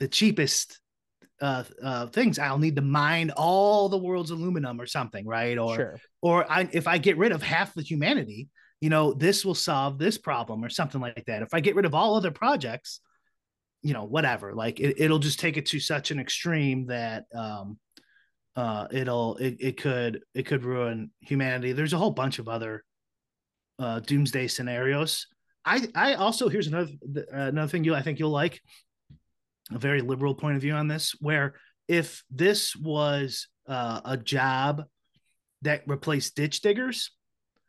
the cheapest uh, uh, things, I'll need to mine all the world's aluminum or something, right? Or Sure. or I, if I get rid of half the humanity, you know, this will solve this problem or something like that. If I get rid of all other projects, you know, whatever, like it, it'll just take it to such an extreme that um, uh, it'll it, it could it could ruin humanity. There's a whole bunch of other uh, doomsday scenarios. I I also here's another uh, another thing you I think you'll like a very liberal point of view on this, where if this was uh, a job that replaced ditch diggers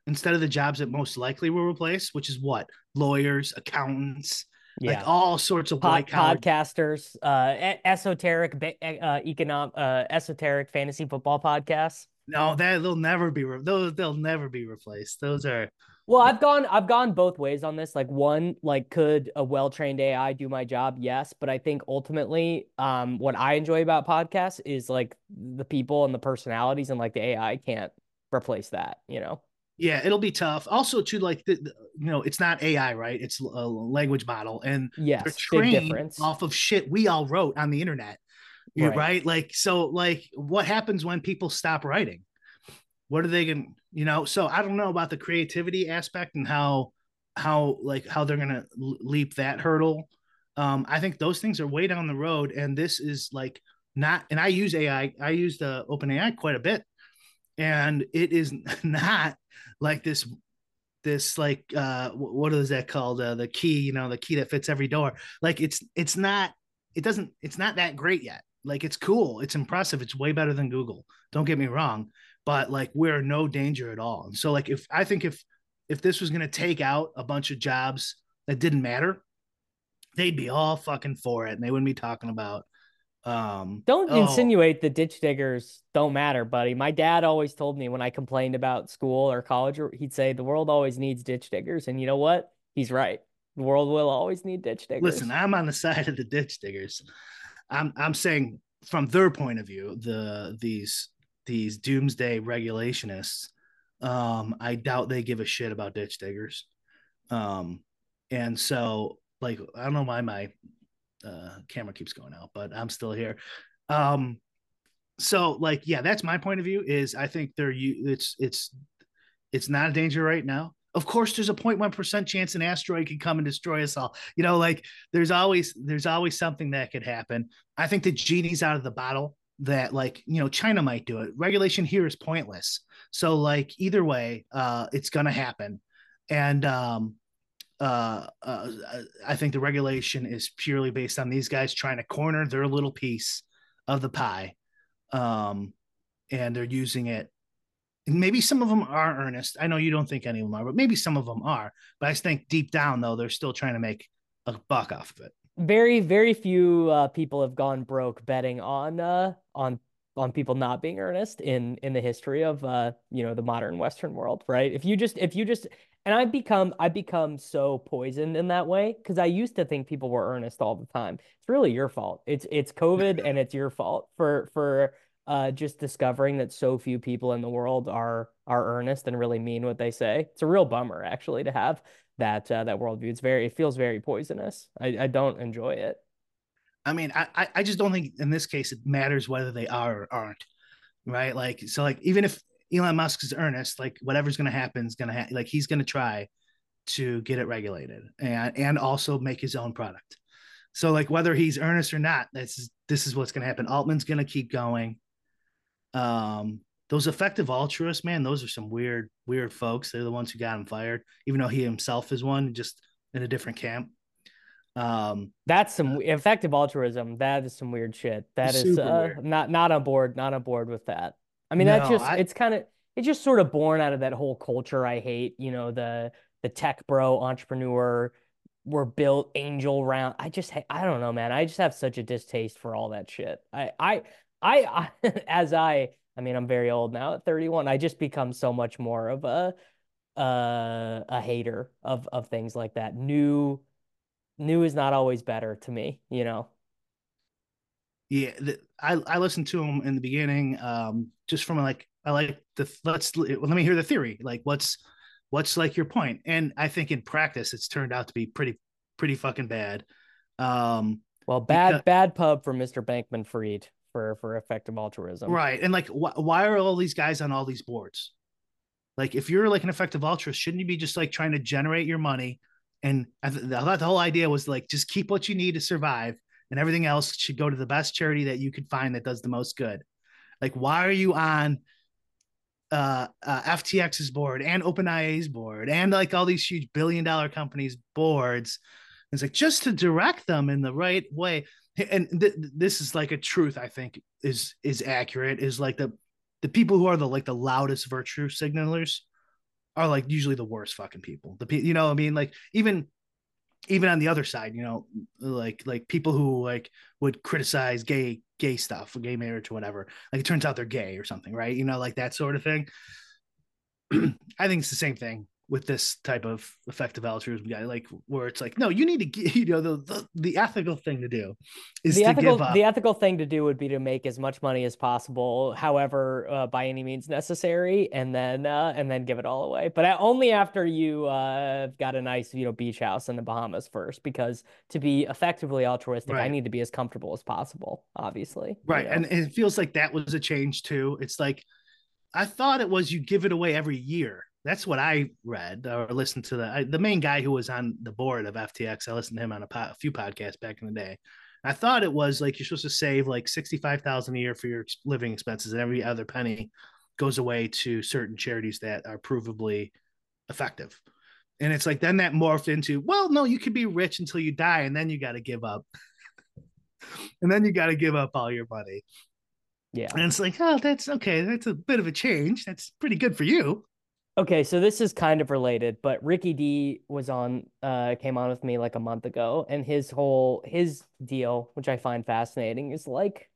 instead of the jobs that most likely will replace, which is what lawyers, accountants, Yeah. like all sorts of Pod, podcasters, uh, esoteric, uh, economic, uh, esoteric fantasy football podcasts. No, that they'll never be re- those. They'll never be replaced. Those are Well, I've gone, I've gone both ways on this. Like, one, like, could a well-trained AI do my job? Yes, but I think ultimately, um, what I enjoy about podcasts is like the people and the personalities, and like the AI can't replace that. You know? Yeah. It'll be tough. Also, to like the, the- you know, it's not AI, right? It's a language model, and Yes, they're big trained difference. off of shit we all wrote on the internet. You're Right. right. Like, so like what happens when people stop writing? What are they gonna, you know? So I don't know about the creativity aspect and how how like how they're gonna leap that hurdle. Um, I think those things are way down the road, and this is like not and I use AI, I use the open AI quite a bit, and it is not like this this like uh what is that called? Uh, the key you know the key that fits every door. Like it's it's not it doesn't it's not that great yet. Like it's cool. It's impressive. It's way better than google. Don't get me wrong. But like we're no danger at all. And so like if i think if if this was going to take out a bunch of jobs that didn't matter they'd be all fucking for it and they wouldn't be talking about um Don't oh, insinuate the ditch diggers don't matter, buddy. My dad always told me when I complained about school or college, he'd say the world always needs ditch diggers, and you know what? He's right. The world will always need ditch diggers. Listen, I'm on the side of the ditch diggers. I'm I'm saying from their point of view, the these these doomsday regulationists, Um, I doubt they give a shit about ditch diggers. Um, and so like I don't know why my uh, camera keeps going out, but I'm still here. Um, so like yeah, that's my point of view. Is I think they're you. It's it's it's not a danger right now. Of course, there's a 0.1% chance an asteroid could come and destroy us all. You know, like there's always there's always something that could happen. I think the genie's out of the bottle that like, you know, China might do it. Regulation here is pointless. So like either way, uh it's to happen. And um uh, uh, I think the regulation is purely based on these guys trying to corner their little piece of the pie. Um, and they're using it maybe some of them are earnest. I know you don't think any of them are, but maybe some of them are. But I think deep down though, they're still trying to make a buck off of it. Very, very few uh, people have gone broke betting on uh, on on people not being earnest in in the history of uh, you know the modern Western world, right? If you just if you just and I've become I've become so poisoned in that way because I used to think people were earnest all the time. It's really your fault. It's it's COVID and it's your fault for for uh, just discovering that so few people in the world are are earnest and really mean what they say. It's a real bummer actually to have that uh, that worldview. It's very it feels very poisonous. I, I don't enjoy it. I mean, I I just don't think in this case it matters whether they are or aren't, right? Like so, like even if Elon Musk is earnest, like whatever's going to happen is going to happen. Like he's going to try to get it regulated and and also make his own product. So like whether he's earnest or not, this is this is what's going to happen. Altman's going to keep going. Um, those effective altruists, man, those are some weird, weird folks. They're the ones who got him fired, even though he himself is one, just in a different camp. Um, that's some effective altruism. That is some weird shit. That is uh, not not on board. Not on board with that. I mean, no, that's just I, it's kind of it's just sort of born out of that whole culture I hate. You know, the the tech bro entrepreneur were built angel round. I just I don't know, man. I just have such a distaste for all that shit. I I I, I as I I mean I'm very old now at 31. I just become so much more of a uh, a hater of of things like that. New new is not always better to me, you know. Yeah, the, I I listened to him in the beginning um just from like I like the let's let me hear the theory. Like what's what's like your point? And I think in practice it's turned out to be pretty pretty fucking bad. Um well, bad because, bad pub for Mr. Bankman Fried for for effective altruism. Right. And like wh- why are all these guys on all these boards? Like if you're like an effective altruist, shouldn't you be just like trying to generate your money? And I, th- I thought the whole idea was like just keep what you need to survive and everything else should go to the best charity that you could find that does the most good. Like why are you on uh, uh, FTX's board and OpenAI's board and like all these huge billion dollar companies boards. It's like just to direct them in the right way and th- this is like a truth i think is is accurate is like the the people who are the like the loudest virtue signalers are like usually the worst fucking people the you know i mean like even even on the other side you know like like people who like would criticize gay gay stuff gay marriage or whatever like it turns out they're gay or something right? You know like that sort of thing. I think it's the same thing with this type of effective altruism guy, like where it's like, no, you need to get, you know, the, the, the ethical thing to do is the to ethical, give up. The ethical thing to do would be to make as much money as possible, however, uh, by any means necessary, and then, uh, and then give it all away. But only after you, uh, got a nice, you know, beach house in the Bahamas first, because to be effectively altruistic, right. I need to be as comfortable as possible, obviously. Right. You know? And it feels like that was a change too. It's like, I thought it was you give it away every year that's what I read or listened to. The I, the main guy who was on the board of FTX. I listened to him on a, po- a few podcasts back in the day. I thought it was like you're supposed to save like sixty five thousand a year for your living expenses, and every other penny goes away to certain charities that are provably effective. And it's like then that morphed into well, no, you could be rich until you die, and then you got to give up, and then you got to give up all your money. Yeah, and it's like, oh, that's okay. That's a bit of a change. That's pretty good for you. Okay, so this is kind of related, but Ricky D was on uh came on with me like a month ago and his whole his deal, which I find fascinating, is like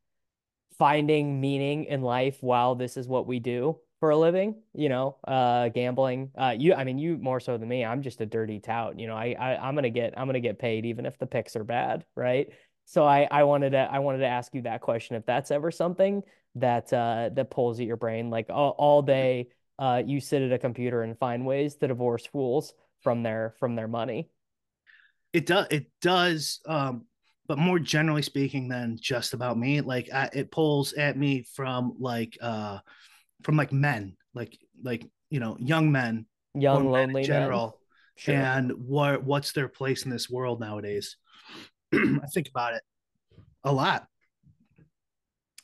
finding meaning in life while this is what we do for a living, you know, uh gambling. Uh you I mean you more so than me. I'm just a dirty tout, you know. I, I I'm going to get I'm going to get paid even if the picks are bad, right? So I I wanted to I wanted to ask you that question if that's ever something that uh that pulls at your brain like all, all day uh, you sit at a computer and find ways to divorce fools from their from their money. It does. It does. Um, but more generally speaking than just about me, like I, it pulls at me from like uh, from like men, like like you know, young men, young lonely in general, sure. and what what's their place in this world nowadays. I think about it a lot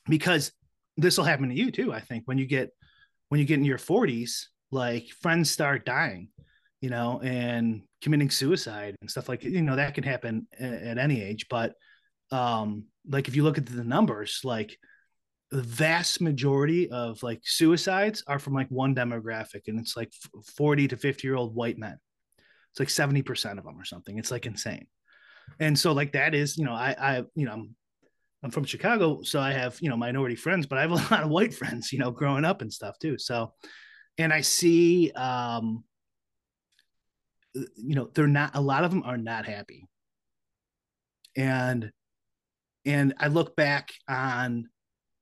because this will happen to you too. I think when you get when you get in your 40s, like friends start dying, you know, and committing suicide and stuff like you know that can happen at, any age. But um, like if you look at the numbers, like the vast majority of like suicides are from like one demographic, and it's like 40 to 50 year old white men. It's like 70% of them or something. It's like insane. And so like that is, you know, I I you know, I'm I'm from Chicago, so I have you know minority friends, but I have a lot of white friends, you know, growing up and stuff too. So, and I see, um, you know, they're not. A lot of them are not happy, and and I look back on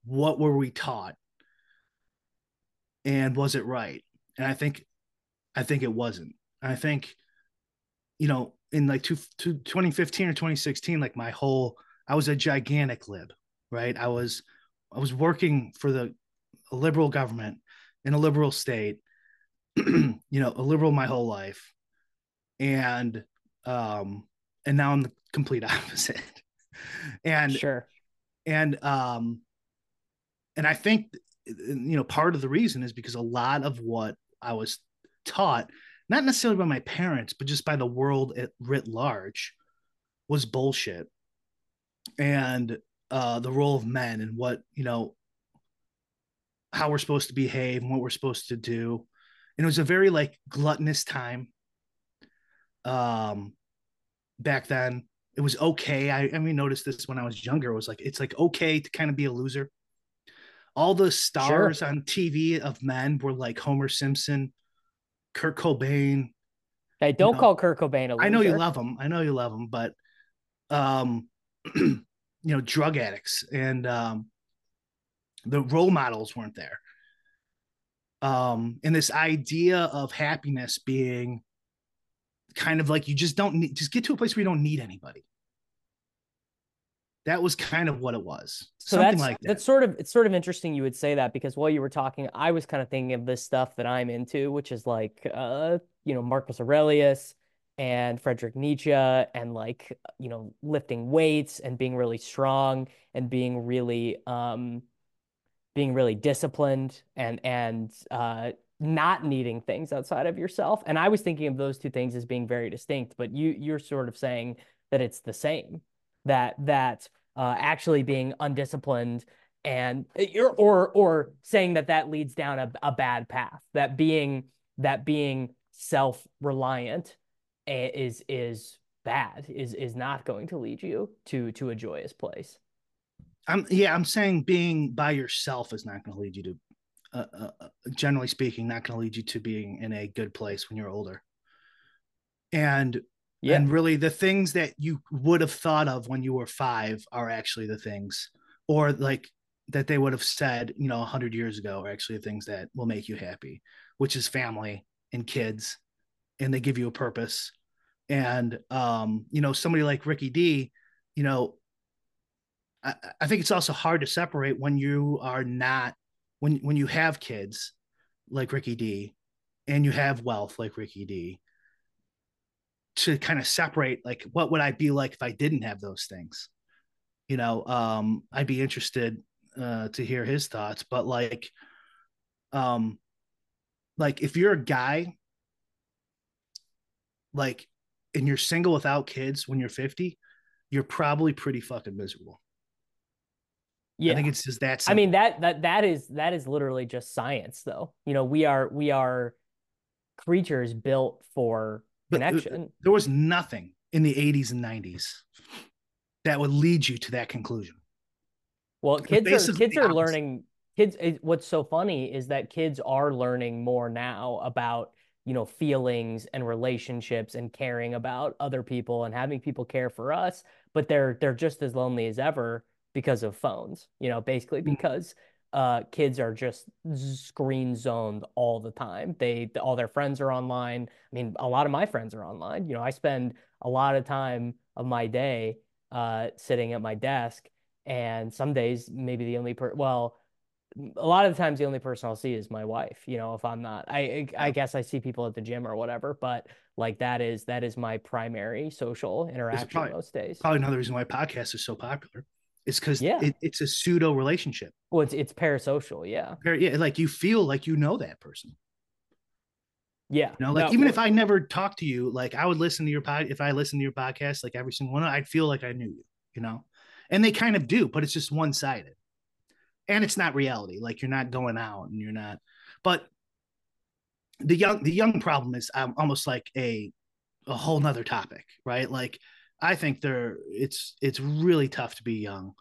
what were we taught, and was it right? And I think, I think it wasn't. I think, you know, in like two, two, 2015 or 2016, like my whole I was a gigantic lib, right? I was I was working for the liberal government in a liberal state, you know, a liberal my whole life. And um and now I'm the complete opposite. and sure. And um and I think you know part of the reason is because a lot of what I was taught, not necessarily by my parents, but just by the world at writ large, was bullshit and uh, the role of men and what you know how we're supposed to behave and what we're supposed to do. And it was a very like gluttonous time um back then. It was okay. I i mean noticed this when i was younger. It was like it's like okay to kind of be a loser. All the stars sure. on tv of men were like homer simpson kurt cobain hey don't you know, call kurt cobain a loser. i know you love him. I know you love him but um you know drug addicts and um, the role models weren't there. Um, and this idea of happiness being kind of like you just don't need just get to a place where you don't need anybody. That was kind of what it was. So something that's, like that. that's sort of it's sort of interesting you would say that because while you were talking i was kind of thinking of this stuff that i'm into which is like uh you know marcus aurelius and Frederick Nietzsche and like you know lifting weights and being really strong and being really um being really disciplined and and uh not needing things outside of yourself. And I was thinking of those two things as being very distinct but you you're sort of saying that it's the same that that uh actually being undisciplined and or or or saying that that leads down a, a bad path that being that being self-reliant is is bad is is not going to lead you to to a joyous place. I'm yeah i'm saying being by yourself is not going to lead you to uh, uh, uh generally speaking not going to lead you to being in a good place when you're older. And yeah. and really the things that you would have thought of when you were five are actually the things or like that they would have said you know 100 years ago are actually the things that will make you happy which is family and kids and they give you a purpose. And um, you know, somebody like Ricky D, you know, I, I think it's also hard to separate when you are not when when you have kids like Ricky D and you have wealth like Ricky D to kind of separate like what would I be like if I didn't have those things? You know, um, I'd be interested uh, to hear his thoughts, but like, um, like if you're a guy like and you're single without kids when you're 50, you're probably pretty fucking miserable. Yeah. I think it's just that simple. I mean that that that is that is literally just science though. You know, we are we are creatures built for uh, connection. there was nothing in the 80s and 90s that would lead you to that conclusion. Well, kids are kids are learning kids what's so funny is that kids are learning more now about you know feelings and relationships and caring about other people and having people care for us but they're they're just as lonely as ever because of phones you know basically mm. because uh, kids are just screen zoned all the time. They all their friends are online. I mean, a lot of my friends are online. You know, I spend a lot of time of my day uh, sitting at my desk, and some days maybe the only per well, a lot of the times the only person I'll see is my wife. You know, if I'm not, I I guess I see people at the gym or whatever, but like that is that is my primary social interaction probably, most days. Probably another reason why podcasts are so popular. It's because Yeah. it, it's a pseudo relationship. Well, it's it's parasocial, yeah, Yeah, like you feel like you know that person. yeah. You know, like No, even if I never talked to you, like I would listen to your pod. If I listened to your podcast, like every single one, I'd feel like I knew you. You know, and they kind of do, but it's just one sided, and it's not reality. Like you're not going out and you're not. But the young the young problem is um, almost like a a whole nother topic, right? Like I think there it's it's really tough to be young,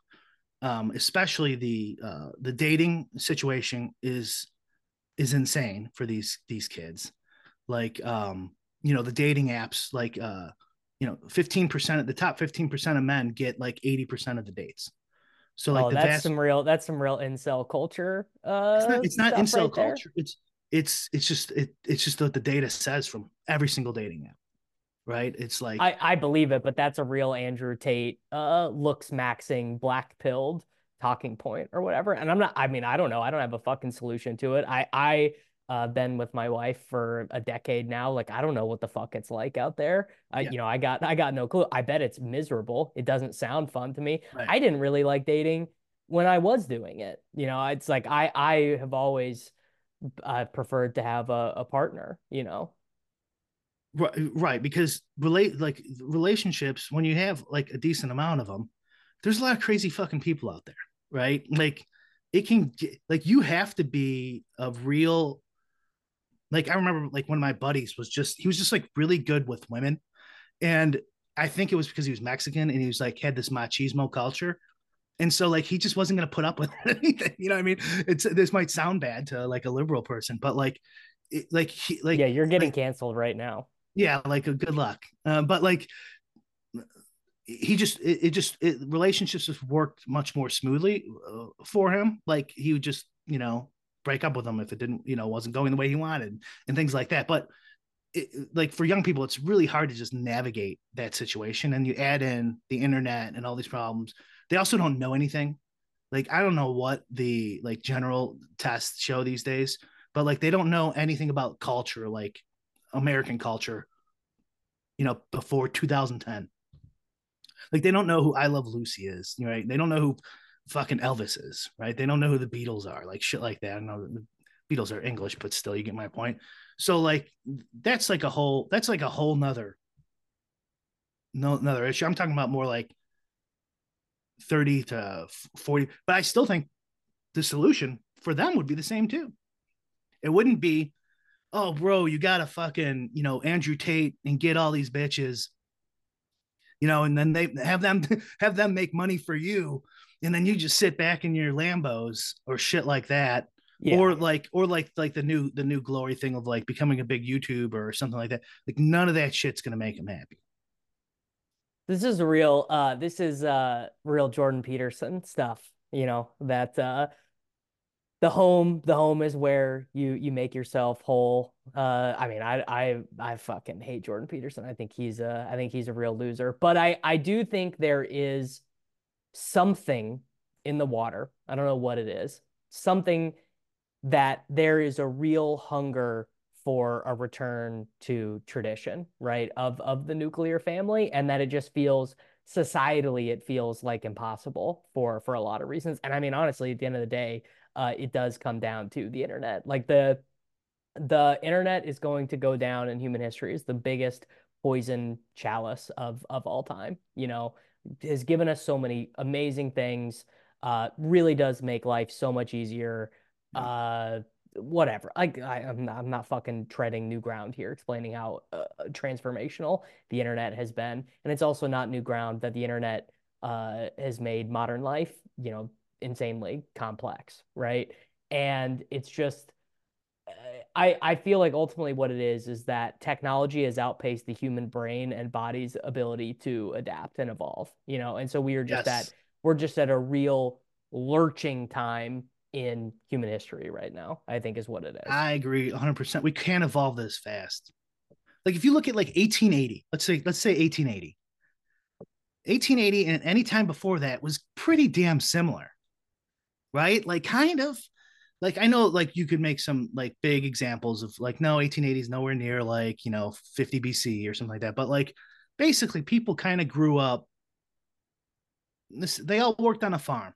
um, especially the uh, the dating situation is is insane for these these kids. Like um, you know the dating apps, like uh, you know, fifteen percent of the top fifteen percent of men get like eighty percent of the dates. So like oh, that's vast some real that's some real incel culture. Uh, it's not, it's not incel right there. culture. It's it's it's just it it's just what the data says from every single dating app, right? It's like I, I believe it, but that's a real Andrew Tate uh looks maxing black pilled talking point or whatever. And I'm not I mean, I don't know. I don't have a fucking solution to it. I I uh been with my wife for a decade now. Like I don't know what the fuck it's like out there. I Yeah. you know, I got I got no clue. I bet it's miserable. It doesn't sound fun to me. Right. I didn't really like dating when I was doing it. You know, it's like I I have always uh, preferred to have a, a partner, you know. right, right because relate like relationships when you have like a decent amount of them, there's a lot of crazy fucking people out there, right? Like it can get like you have to be a real like I remember like one of my buddies was just he was just like really good with women. And I think it was because he was Mexican and he was like had this machismo culture. And so like he just wasn't gonna put up with anything. You know what I mean? It's this might sound bad to like a liberal person, but like it, like he like yeah, you're getting like, canceled right now. yeah, like a good luck. Uh, but like he just it, it just it, relationships just worked much more smoothly uh, for him. Like he would just you know break up with them if it didn't you know wasn't going the way he wanted and things like that. But it, like for young people, it's really hard to just navigate that situation. And you add in the internet and all these problems. They also don't know anything. Like I don't know what the like general tests show these days, but like they don't know anything about culture, like American culture. You know, before 2010. Like they don't know who I Love Lucy is, right? They don't know who fucking Elvis is, right? They don't know who the Beatles are, like shit like that. I know the Beatles are English, but still, you get my point. So like that's like a whole that's like a whole nother no another issue. I'm talking about more like 30 to 40, but I still think the solution for them would be the same too. It wouldn't be, oh bro, you gotta fucking, you know, Andrew Tate and get all these bitches, you know, and then they have them have them make money for you, and then you just sit back in your Lambos or shit like that Yeah. or like or like like the new the new glory thing of like becoming a big YouTuber or something like that. Like none of that shit's gonna make him happy. This is real uh this is uh real Jordan Peterson stuff, you know, that uh the home the home is where you you make yourself whole. Uh I mean, I I I fucking hate Jordan Peterson. I think he's a I think he's a real loser, but I I do think there is something in the water. I don't know what it is. Something that there is a real hunger for a return to tradition, right? Of of the nuclear family, and that it just feels societally it feels like impossible for for a lot of reasons. And I mean, honestly, at the end of the day, uh, it does come down to the internet. Like the the internet is going to go down in human history as the biggest poison chalice of of all time. You know, has given us so many amazing things. Uh, really does make life so much easier. Uh, whatever. I, I I'm not, I'm not fucking treading new ground here, explaining how uh, transformational the internet has been, and it's also not new ground that the internet uh has made modern life, you know, insanely complex, right? And it's just. I, I feel like ultimately what it is is that technology has outpaced the human brain and body's ability to adapt and evolve, you know, and so we are just Yes. at we're just at a real lurching time in human history right now. I think is what it is. I agree 100%. We can't evolve this fast. Like if you look at like 1880, let's say let's say 1880. 1880 and any time before that was pretty damn similar. Right? Like kind of like I know like you could make some like big examples of like no 1880 is nowhere near like, you know, 50 BC or something like that, but like basically people kind of grew up this, they all worked on a farm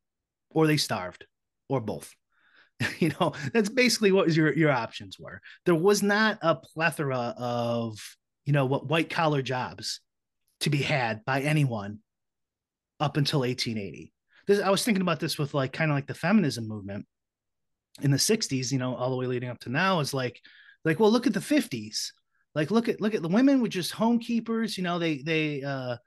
or they starved or both. you know, that's basically what your your options were. There was not a plethora of, you know, what white collar jobs to be had by anyone up until 1880. This, I was thinking about this with like kind of like the feminism movement in the 60s, you know, all the way leading up to now is like like well look at the 50s. Like look at look at the women were just homekeepers, you know, they they uh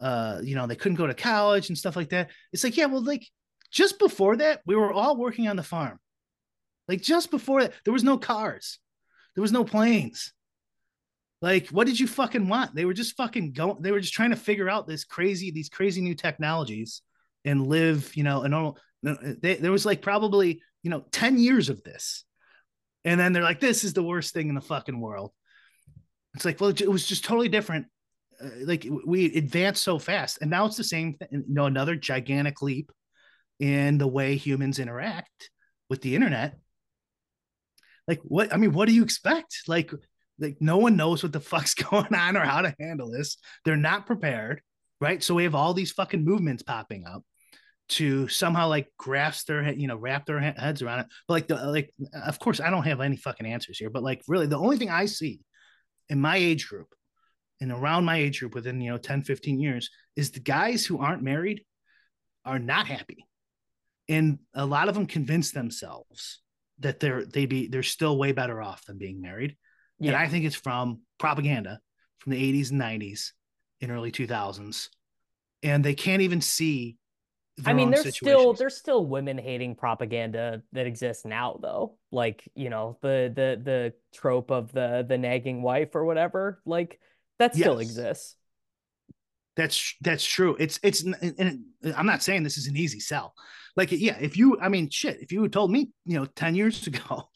uh you know, they couldn't go to college and stuff like that. It's like yeah, well like just before that, we were all working on the farm. Like just before that, there was no cars, there was no planes. Like, what did you fucking want? They were just fucking going. They were just trying to figure out this crazy, these crazy new technologies, and live, you know, a normal. They, there was like probably you know ten years of this, and then they're like, "This is the worst thing in the fucking world." It's like, well, it was just totally different. Uh, like we advanced so fast, and now it's the same thing. You know, another gigantic leap in the way humans interact with the internet like what i mean what do you expect like like no one knows what the fuck's going on or how to handle this they're not prepared right so we have all these fucking movements popping up to somehow like grasp their you know wrap their heads around it but like the like of course i don't have any fucking answers here but like really the only thing i see in my age group and around my age group within you know 10 15 years is the guys who aren't married are not happy and a lot of them convince themselves that they're they be they're still way better off than being married. Yeah. And I think it's from propaganda from the 80s and 90s and early 2000s. And they can't even see I mean, there's situations. still there's still women hating propaganda that exists now, though. Like you know the the the trope of the the nagging wife or whatever. Like that still yes. exists. That's that's true. It's it's and I'm not saying this is an easy sell. Like yeah, if you I mean shit, if you had told me, you know, 10 years ago,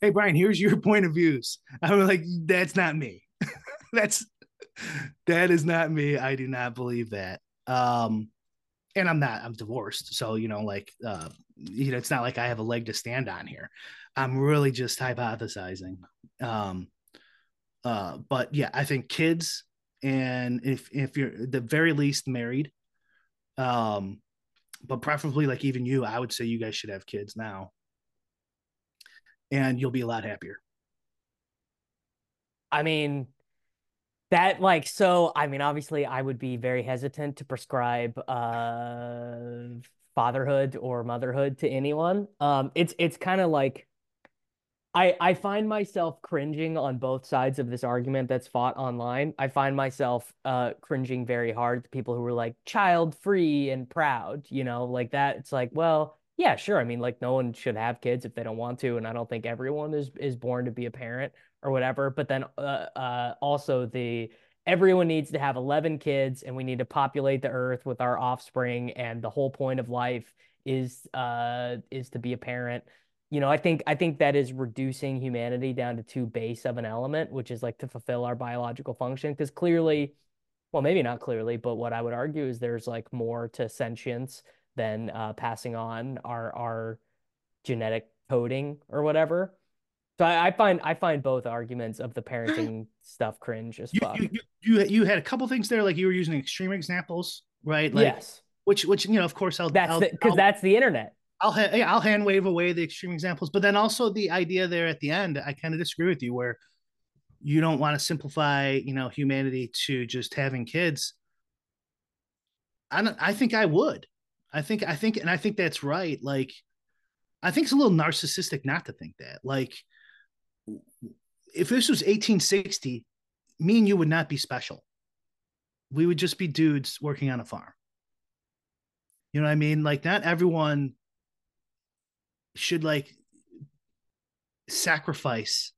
hey Brian, here's your point of views. I'm like, that's not me. that's that is not me. I do not believe that. Um and I'm not, I'm divorced. So, you know, like uh, you know, it's not like I have a leg to stand on here. I'm really just hypothesizing. Um uh, but yeah, I think kids and if if you're the very least married um but preferably like even you i would say you guys should have kids now and you'll be a lot happier i mean that like so i mean obviously i would be very hesitant to prescribe uh fatherhood or motherhood to anyone um it's it's kind of like I, I find myself cringing on both sides of this argument that's fought online. I find myself uh, cringing very hard to people who are like child free and proud, you know, like that. It's like, well, yeah, sure. I mean, like no one should have kids if they don't want to, and I don't think everyone is is born to be a parent or whatever. But then uh, uh, also the everyone needs to have 11 kids and we need to populate the earth with our offspring and the whole point of life is uh is to be a parent you know, I think I think that is reducing humanity down to two base of an element, which is like to fulfill our biological function. Because clearly, well, maybe not clearly, but what I would argue is there's like more to sentience than uh, passing on our our genetic coding or whatever. So I, I, find I find both arguments of the parenting stuff cringe as fuck. You, you, you, you had a couple things there, like you were using extreme examples, right? Like, yes. Which which you know, of course, I'll that's because that's the internet. I'll ha- I'll hand wave away the extreme examples, but then also the idea there at the end, I kind of disagree with you where you don't want to simplify, you know, humanity to just having kids. I don't, I think I would. I think I think and I think that's right. Like I think it's a little narcissistic not to think that. Like if this was 1860, me and you would not be special. We would just be dudes working on a farm. You know what I mean? Like not everyone should like sacrifice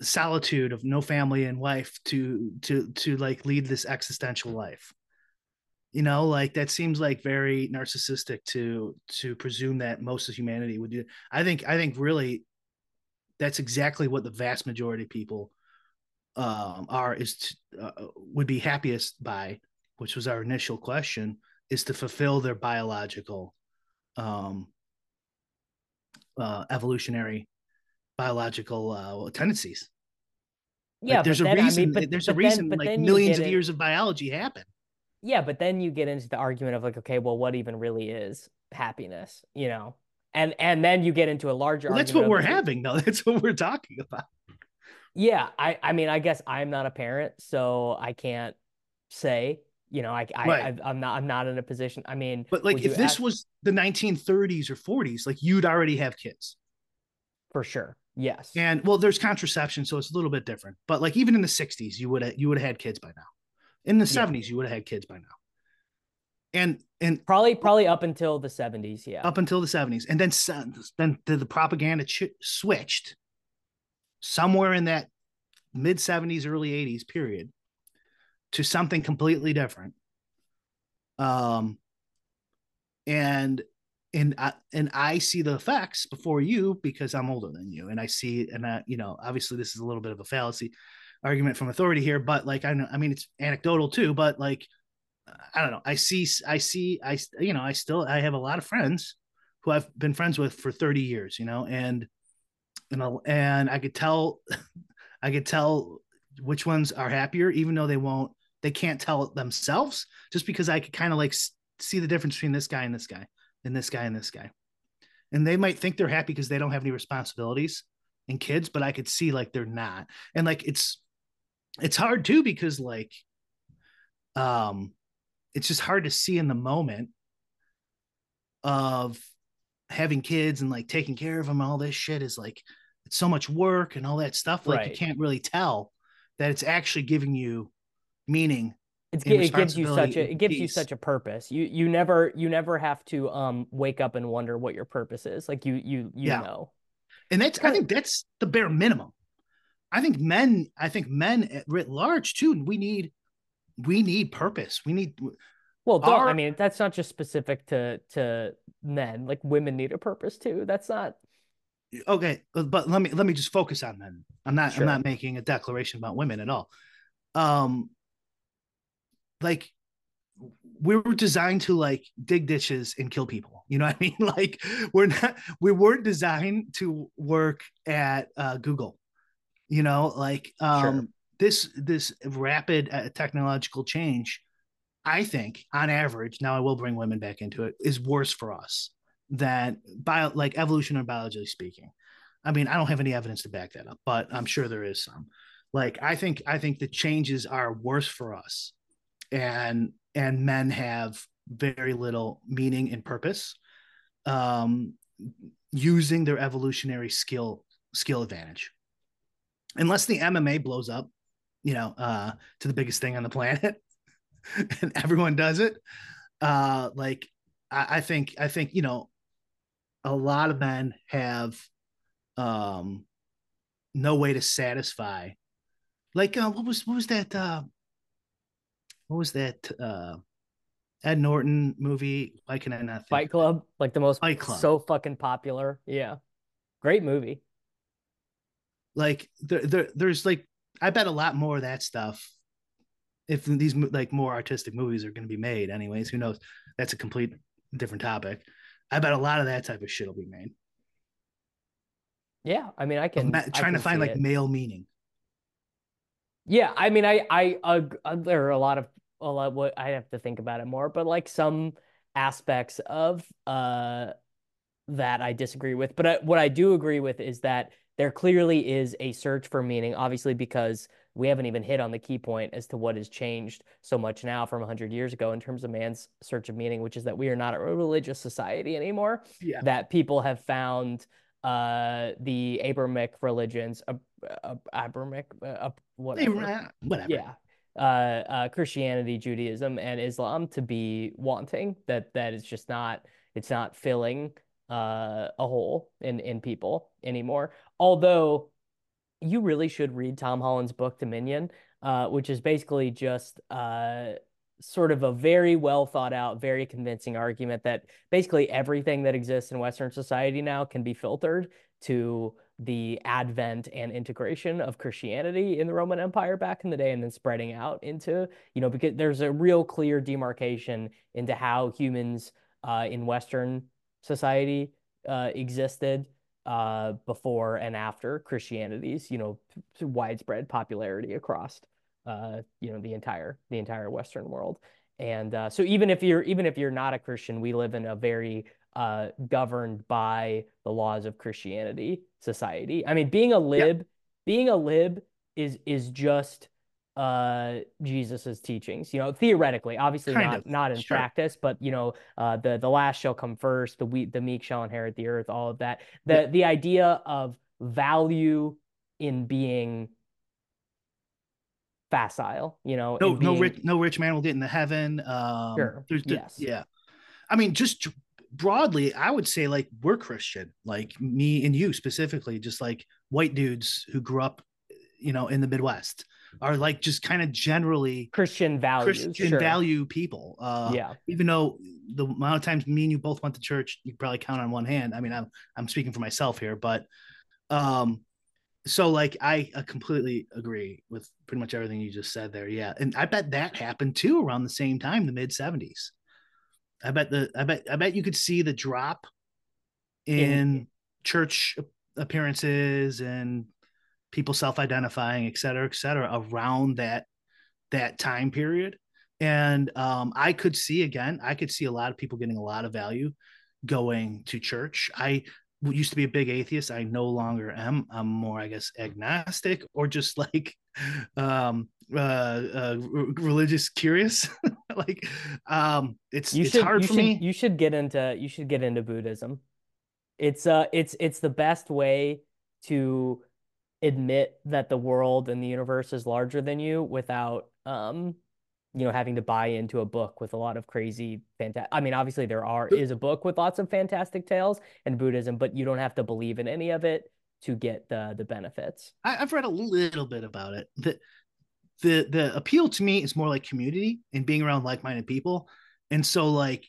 solitude of no family and wife to to to like lead this existential life You know, like that seems like very narcissistic to to presume that most of humanity would do. I think I think really that's exactly what the vast majority of people um, are is to, uh, would be happiest by, which was our initial question, is to fulfill their biological um, uh, evolutionary biological uh, tendencies. Yeah, like, there's a then, reason. I mean, but, there's a reason. Like millions of years of biology happen. Yeah, but then you get into the argument of like, okay, well, what even really is happiness? You know, and and then you get into a larger. Well, that's what we're having, though. That's what we're talking about. Yeah, I I mean, I guess I'm not a parent, so I can't say. You know, I I, right. I am not I'm not in a position. I mean, but like if this ask... was the 1930s or 40s, like you'd already have kids. For sure. Yes. And well, there's contraception, so it's a little bit different. But like even in the 60s, you would have you would have had kids by now. In the yeah. 70s, you would have had kids by now. And and probably probably up until the 70s, yeah. Up until the 70s. And then then the, the propaganda ch- switched somewhere in that mid 70s early 80s period to something completely different. Um and and I, and I see the effects before you because I'm older than you, and I see, and I, you know, obviously this is a little bit of a fallacy argument from authority here, but like I know, I mean, it's anecdotal too, but like I don't know, I see, I see, I, you know, I still, I have a lot of friends who I've been friends with for 30 years, you know, and you know, and I could tell, I could tell which ones are happier, even though they won't, they can't tell themselves, just because I could kind of like see the difference between this guy and this guy and this guy and this guy. And they might think they're happy because they don't have any responsibilities and kids, but I could see like they're not. And like it's it's hard too because like um it's just hard to see in the moment of having kids and like taking care of them all this shit is like it's so much work and all that stuff like right. you can't really tell that it's actually giving you meaning it's, it gives you such a it gives you such a purpose. You you never you never have to um wake up and wonder what your purpose is. Like you you you yeah. know. And that's I think that's the bare minimum. I think men I think men at writ large too. We need we need purpose. We need well, don't our, I mean that's not just specific to to men. Like women need a purpose too. That's not okay. But let me let me just focus on men. I'm not sure. I'm not making a declaration about women at all. Um, like we were designed to like dig ditches and kill people. You know what I mean? Like we're not we weren't designed to work at uh, Google. You know, like um. This this rapid uh, technological change, I think on average, now I will bring women back into it, is worse for us than bio like evolution or biologically speaking. I mean, I don't have any evidence to back that up, but I'm sure there is some. Like I think I think the changes are worse for us and and men have very little meaning and purpose um, using their evolutionary skill skill advantage unless the mma blows up you know uh, to the biggest thing on the planet and everyone does it uh, like I, I think i think you know a lot of men have um no way to satisfy like uh, what was what was that uh what was that uh Ed Norton movie? Why can I not think? Fight Club, like the most Fight Club. so fucking popular. Yeah. Great movie. Like there, there there's like I bet a lot more of that stuff if these like more artistic movies are going to be made anyways, who knows? That's a complete different topic. I bet a lot of that type of shit will be made. Yeah, I mean, I can ma- trying I can to find like it. male meaning. Yeah, I mean, I, I, uh, there are a lot of a lot what I have to think about it more, but like some aspects of uh that I disagree with. But I, what I do agree with is that there clearly is a search for meaning, obviously because we haven't even hit on the key point as to what has changed so much now from 100 years ago in terms of man's search of meaning, which is that we are not a religious society anymore. Yeah. That people have found uh the Abrahamic religions, uh, uh, Abrahamic, uh, whatever, whatever, yeah, uh, uh, Christianity, Judaism, and Islam to be wanting. That that is just not it's not filling uh, a hole in in people anymore. Although you really should read Tom Holland's book Dominion, uh, which is basically just uh, sort of a very well thought out, very convincing argument that basically everything that exists in Western society now can be filtered to the advent and integration of Christianity in the Roman Empire back in the day and then spreading out into, you know, because there's a real clear demarcation into how humans uh, in Western society uh, existed uh, before and after Christianity's, you know, widespread popularity across, uh, you know, the entire the entire Western world. And uh, so even if you're even if you're not a Christian, we live in a very uh, governed by the laws of Christianity society. I mean, being a lib, yeah. being a lib is is just uh Jesus's teachings. You know, theoretically, obviously kind not of. not in sure. practice, but you know, uh the the last shall come first, the we the meek shall inherit the earth, all of that. The yeah. the idea of value in being facile, you know. No, being... no rich no rich man will get into heaven. Um sure. there's the, yes. yeah. I mean, just broadly, I would say like we're Christian, like me and you specifically, just like white dudes who grew up, you know, in the Midwest are like just kind of generally Christian values, Christian sure. value people. Uh, yeah. Even though the amount of times me and you both went to church, you probably count on one hand. I mean, I'm I'm speaking for myself here, but um, so like I, completely agree with pretty much everything you just said there. Yeah, and I bet that happened too around the same time, the mid '70s. I bet the I bet I bet you could see the drop in, in church appearances and people self-identifying, et cetera, et cetera, around that that time period. And um, I could see again, I could see a lot of people getting a lot of value going to church. I used to be a big atheist. I no longer am. I'm more, I guess, agnostic or just like um, uh, uh, religious curious. like um, it's you it's should, hard for should, me. You should get into you should get into Buddhism. It's uh it's it's the best way to admit that the world and the universe is larger than you without um you know having to buy into a book with a lot of crazy fantastic i mean obviously there are is a book with lots of fantastic tales and buddhism but you don't have to believe in any of it to get the the benefits. I, have read a little bit about it. The the the appeal to me is more like community and being around like-minded people. And so like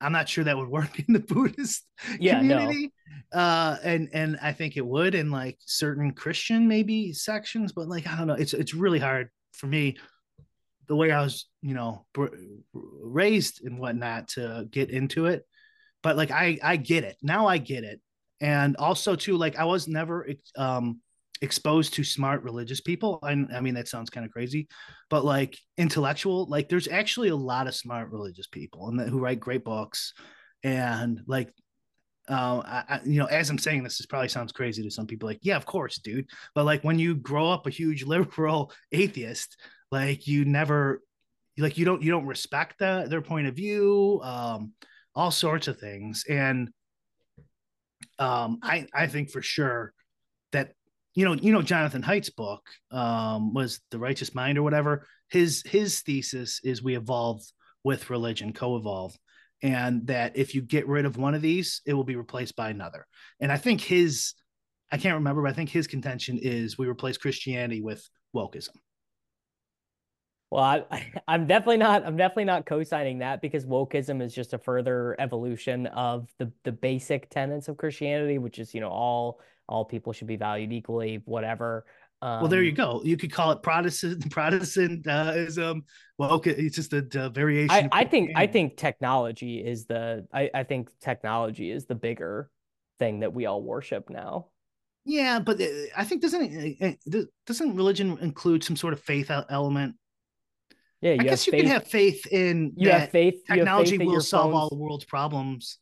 I'm not sure that would work in the Buddhist yeah, community. No. Uh, and and I think it would in like certain Christian maybe sections, but like I don't know, it's it's really hard for me the way I was, you know, raised and whatnot to get into it. But like I I get it now. I get it, and also too like I was never um exposed to smart religious people. I, I mean, that sounds kind of crazy, but like intellectual, like there's actually a lot of smart religious people and who write great books. And like, uh, I, you know, as I'm saying this, this probably sounds crazy to some people. Like, yeah, of course, dude. But like, when you grow up a huge liberal atheist, like you never, like you don't, you don't respect that their point of view, um, all sorts of things. And um, I, I think for sure you know, you know, Jonathan Haidt's book um, was the Righteous Mind or whatever. His his thesis is we evolve with religion, co-evolve, and that if you get rid of one of these, it will be replaced by another. And I think his, I can't remember, but I think his contention is we replace Christianity with wokeism. Well, I, I'm definitely not. I'm definitely not co-signing that because wokeism is just a further evolution of the the basic tenets of Christianity, which is you know all all people should be valued equally, whatever. Um, well, there you um, go. You could call it Protestant Protestantism. Well, okay, it's just a, a variation. I, I think I think technology is the I, I think technology is the bigger thing that we all worship now. Yeah, but uh, I think doesn't uh, doesn't religion include some sort of faith element? Yeah, I guess you faith, can have faith in you have faith. Technology have faith will solve phones, all the world's problems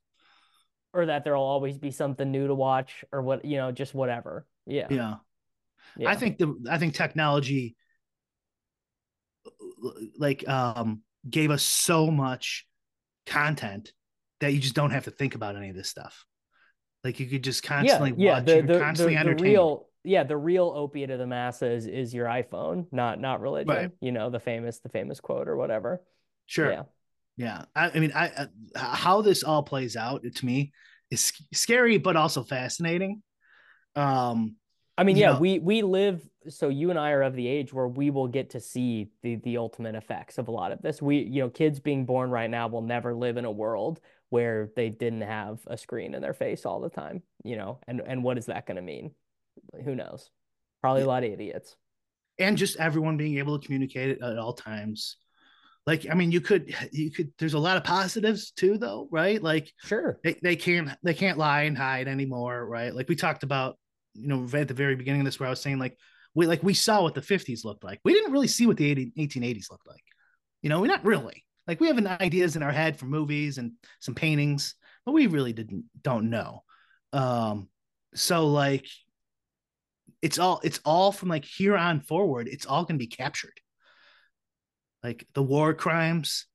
or that there'll always be something new to watch or what you know just whatever. Yeah. Yeah, yeah. i think the i think technology like um gave us so much content that you just don't have to think about any of this stuff. Like you could just constantly yeah, watch yeah, the, the, constantly the, the real yeah the real opiate of the masses is your iphone not not religion right. you know the famous the famous quote or whatever. Sure. Yeah yeah, I, I mean, I, uh, how this all plays out to me is scary, but also fascinating. Um, I mean, yeah, know- we we live so you and I are of the age where we will get to see the the ultimate effects of a lot of this. We, you know, kids being born right now will never live in a world where they didn't have a screen in their face all the time, you know. And and what is that going to mean? Who knows? Probably a lot of idiots. and just everyone being able to communicate at all times. Like, I mean, you could, you could. There's a lot of positives too, though, right? Like, Sure. they, they can't they can't lie and hide anymore, right? Like we talked about, you know, at the very beginning of this, where I was saying like we like we saw what the 50s looked like. We didn't really see what the 80, 1880s looked like. You know, we're not really like we have an ideas in our head for movies and some paintings, but we really didn't don't know. Um, so like it's all it's all from like here on forward, it's all gonna be captured. Like the war crimes,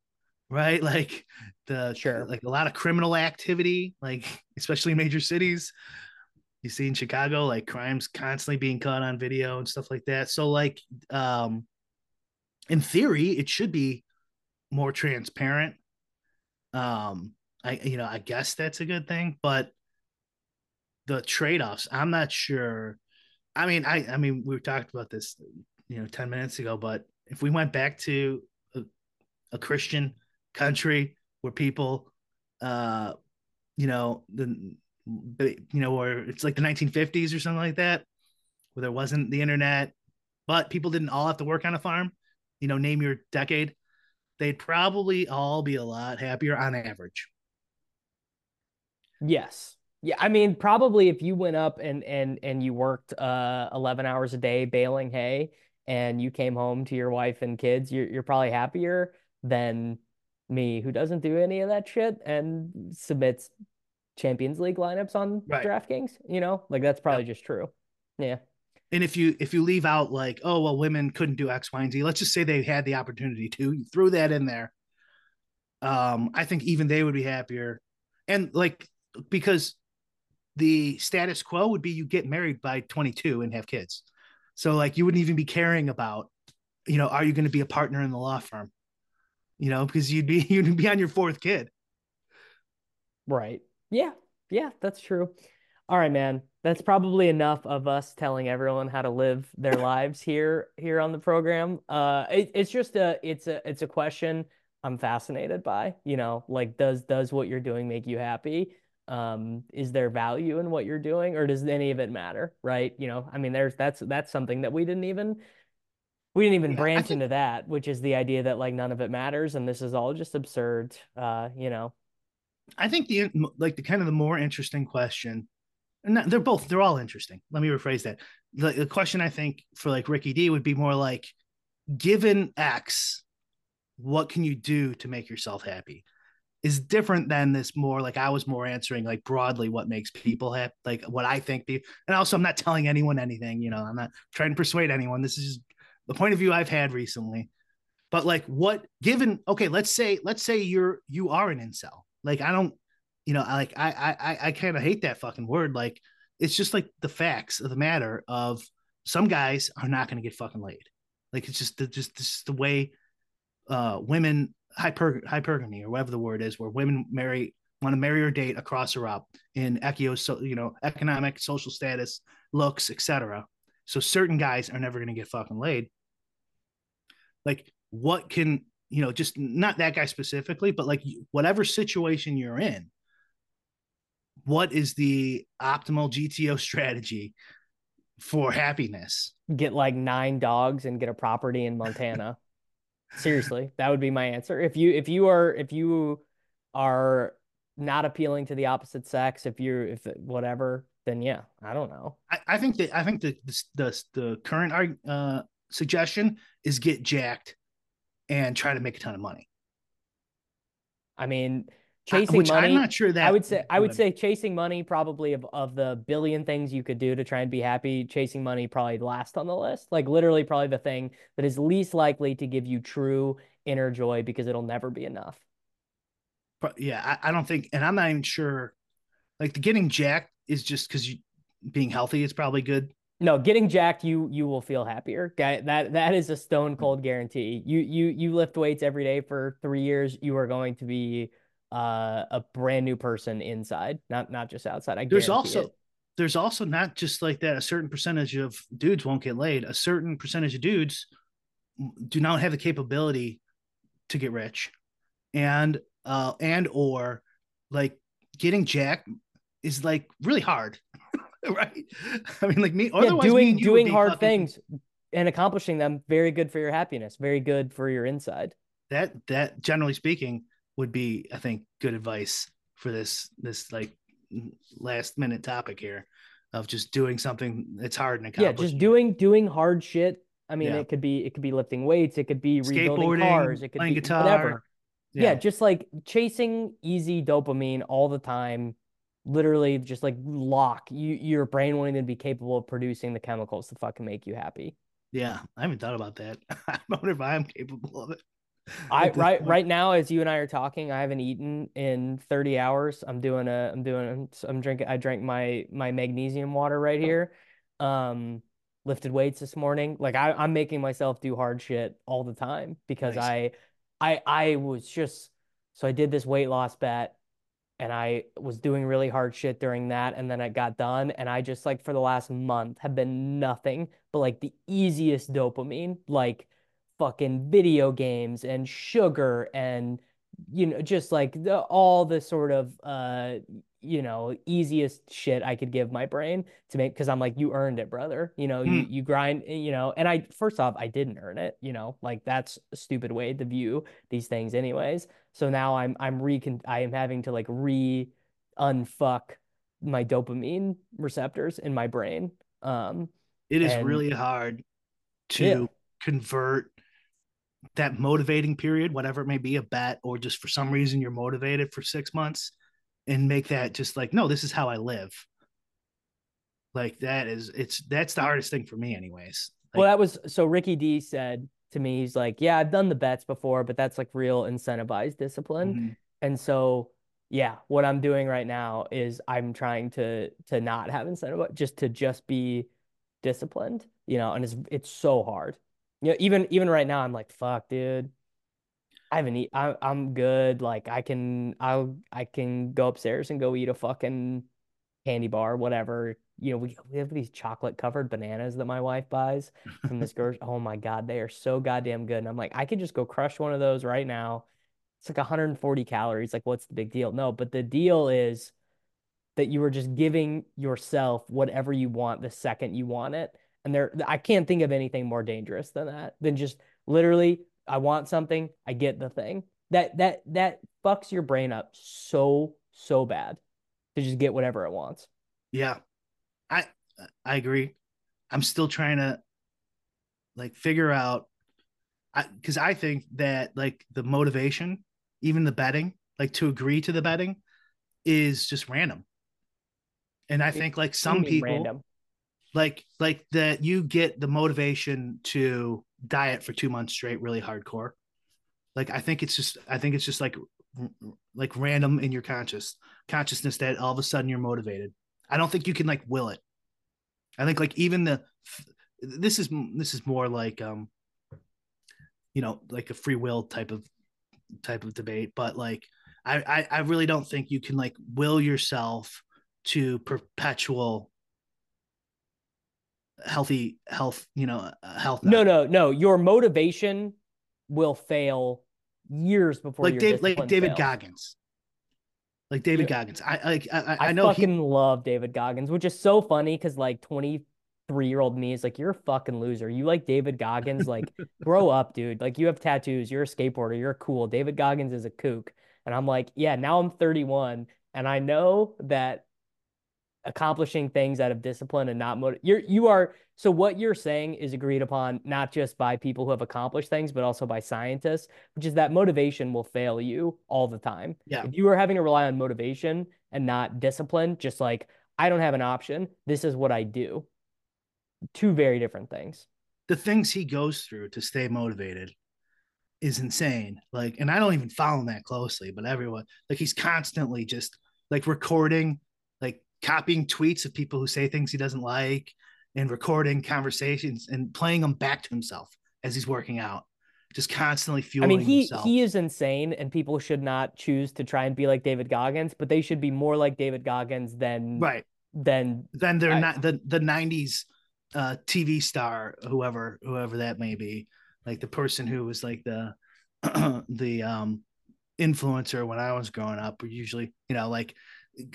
right? Like the Sure. like a lot of criminal activity, like especially major cities. You see in Chicago, like crimes constantly being caught on video and stuff like that. So, like, um, in theory, it should be more transparent. Um, I you know, I guess that's a good thing, but the trade-offs, I'm not sure. I mean, I I mean, we talked about this, you know, 10 minutes ago, but if we went back to a, a Christian country where people uh you know the you know or it's like the 1950s or something like that where there wasn't the internet but people didn't all have to work on a farm you know name your decade they'd probably all be a lot happier on average Yes. Yeah, I mean, probably if you went up and and and you worked uh 11 hours a day baling hay and you came home to your wife and kids, you're you're probably happier than me who doesn't do any of that shit and submits Champions League lineups on Right. DraftKings, you know? Like that's probably just true. Yeah. and if you if you leave out like oh well women couldn't do x y and z let's just say they had the opportunity to you threw that in there um i think even they would be happier and like because the status quo would be you get married by 22 and have kids so like you wouldn't even be caring about you know are you going to be a partner in the law firm you know because you'd be you'd be on your fourth kid Right. Yeah. Yeah, that's true. All right, man. That's probably enough of us telling everyone how to live their lives here here on the program. Uh it, it's just a it's a it's a question I'm fascinated by, you know, like does does what you're doing make you happy? Um, is there value in what you're doing or does any of it matter, right? You know, I mean there's that's that's something that we didn't even we didn't even Yeah, branch think- into that, which is the idea that like none of it matters and this is all just absurd. Uh, you know. I think the like the kind of the more interesting question, and they're both they're all interesting. Let me rephrase that. The, the question I think for like Ricky D would be more like, given X, what can you do to make yourself happy? Is different than this more like I was more answering like broadly what makes people happy, like what I think. The, and also, I'm not telling anyone anything. You know, I'm not trying to persuade anyone. This is just the point of view I've had recently. But like, what given? Okay, let's say let's say you're you are an incel. Like, I don't, you know, I like I I I kind of hate that fucking word. Like, it's just like the facts of the matter of some guys are not going to get fucking laid. Like, it's just the just this the way uh women hyper hypergamy or whatever the word is, where women marry want to marry or date across Europe in echio, so you know, economic, social status, looks, etc. So certain guys are never going to get fucking laid. Like, what can you know? Just not that guy specifically, but like whatever situation you're in, what is the optimal GTO strategy for happiness? get like nine dogs and get a property in Montana. Seriously, that would be my answer. If you if you are if you are not appealing to the opposite sex, if you're if whatever, then yeah, I don't know. I, I think that I think the the the, the current uh, suggestion is get jacked and try to make a ton of money. I mean, chasing which money. I'm not sure that I would say I would say chasing money probably of, of the billion things you could do to try and be happy, chasing money probably last on the list. Like literally probably the thing that is least likely to give you true inner joy because it'll never be enough. But yeah, I, I don't think, and I'm not even sure. Like the getting jacked is just because you being healthy is probably good. No, getting jacked, you you will feel happier. Guy, that that is a stone mm. cold guarantee. You you you lift weights every day for three years, you are going to be uh, a brand new person inside, not not just outside. I There's also it. there's also not just like that a certain percentage of dudes won't get laid a certain percentage of dudes do not have the capability to get rich and uh and or like getting jacked is like really hard right i mean like me yeah, doing doing hard things and accomplishing them very good for your happiness very good for your inside that that generally speaking would be i think good advice for this this like last minute topic here of just doing something that's hard and yeah just doing doing hard shit i mean yeah. it could be it could be lifting weights it could be rebuilding cars it could be guitar. whatever yeah. yeah just like chasing easy dopamine all the time literally just like lock you your brain wanting to be capable of producing the chemicals to fucking make you happy yeah i haven't thought about that i wonder if i'm capable of it I right right now as you and I are talking, I haven't eaten in 30 hours. I'm doing a I'm doing I'm drinking I drank my my magnesium water right here. Um lifted weights this morning. Like I, I'm making myself do hard shit all the time because nice. I I I was just so I did this weight loss bet and I was doing really hard shit during that and then I got done and I just like for the last month have been nothing but like the easiest dopamine like fucking video games and sugar and you know just like the, all the sort of uh you know easiest shit I could give my brain to make because I'm like you earned it brother you know mm. you hmm. you grind you know and I first off I didn't earn it you know like that's a stupid way to view these things anyways so now I'm I'm recon I am having to like re unfuck my dopamine receptors in my brain um it is and, really hard to yeah. convert that motivating period, whatever it may be, a bet, or just for some reason you're motivated for six months and make that just like, no, this is how I live. Like that is it's that's the hardest thing for me, anyways. Like, well, that was so Ricky D said to me, he's like, Yeah, I've done the bets before, but that's like real incentivized discipline. Mm-hmm. And so yeah, what I'm doing right now is I'm trying to to not have incentive, just to just be disciplined, you know, and it's it's so hard. Yeah, you know, even even right now, I'm like, fuck, dude. I haven't eat. I, I'm good. Like I can, I'll, I can go upstairs and go eat a fucking candy bar, whatever. You know, we we have these chocolate covered bananas that my wife buys from this girl. oh my god, they are so goddamn good. And I'm like, I could just go crush one of those right now. It's like 140 calories. Like, what's the big deal? No, but the deal is that you are just giving yourself whatever you want the second you want it. And there, I can't think of anything more dangerous than that, than just literally, I want something, I get the thing. That that that fucks your brain up so so bad to just get whatever it wants. Yeah, I I agree. I'm still trying to like figure out, because I, I think that like the motivation, even the betting, like to agree to the betting, is just random. And I think like some people random like like that you get the motivation to diet for two months straight really hardcore. Like i think it's just i think it's just like like random in your conscious consciousness that all of a sudden you're motivated. I don't think you can like will it. I think like even the this is this is more like um you know like a free will type of type of debate but like I, I i really don't think you can like will yourself to perpetual healthy health you know uh, health no no no. Your motivation will fail years before like Dave, like david fails. goggins. Like david yeah. goggins. I like i, I, I know fucking he... love david goggins which is so funny because like 23 year old me is like you're a fucking loser. You like david goggins? Like grow up dude. Like you have tattoos. You're a skateboarder. You're cool. David goggins is a kook. And i'm like yeah now i'm 31 and i know that accomplishing things out of discipline and not motive. You're you are so what you're saying is agreed upon not just by people who have accomplished things, but also by scientists, which is that motivation will fail you all the time. Yeah. If you are having to rely on motivation and not discipline, just like I don't have an option, this is what I do. Two very different things. The things he goes through to stay motivated is insane. Like, and I don't even follow him that closely, but everyone like he's constantly just like recording copying tweets of people who say things he doesn't like and recording conversations and playing them back to himself as he's working out just constantly fueling I mean, he himself. he is insane, and people should not choose to try and be like David Goggins, but they should be more like David Goggins than right then then they're I- not the the '90s uh, TV star, whoever whoever that may be, like the person who was like the the um influencer when I was growing up. Usually you know like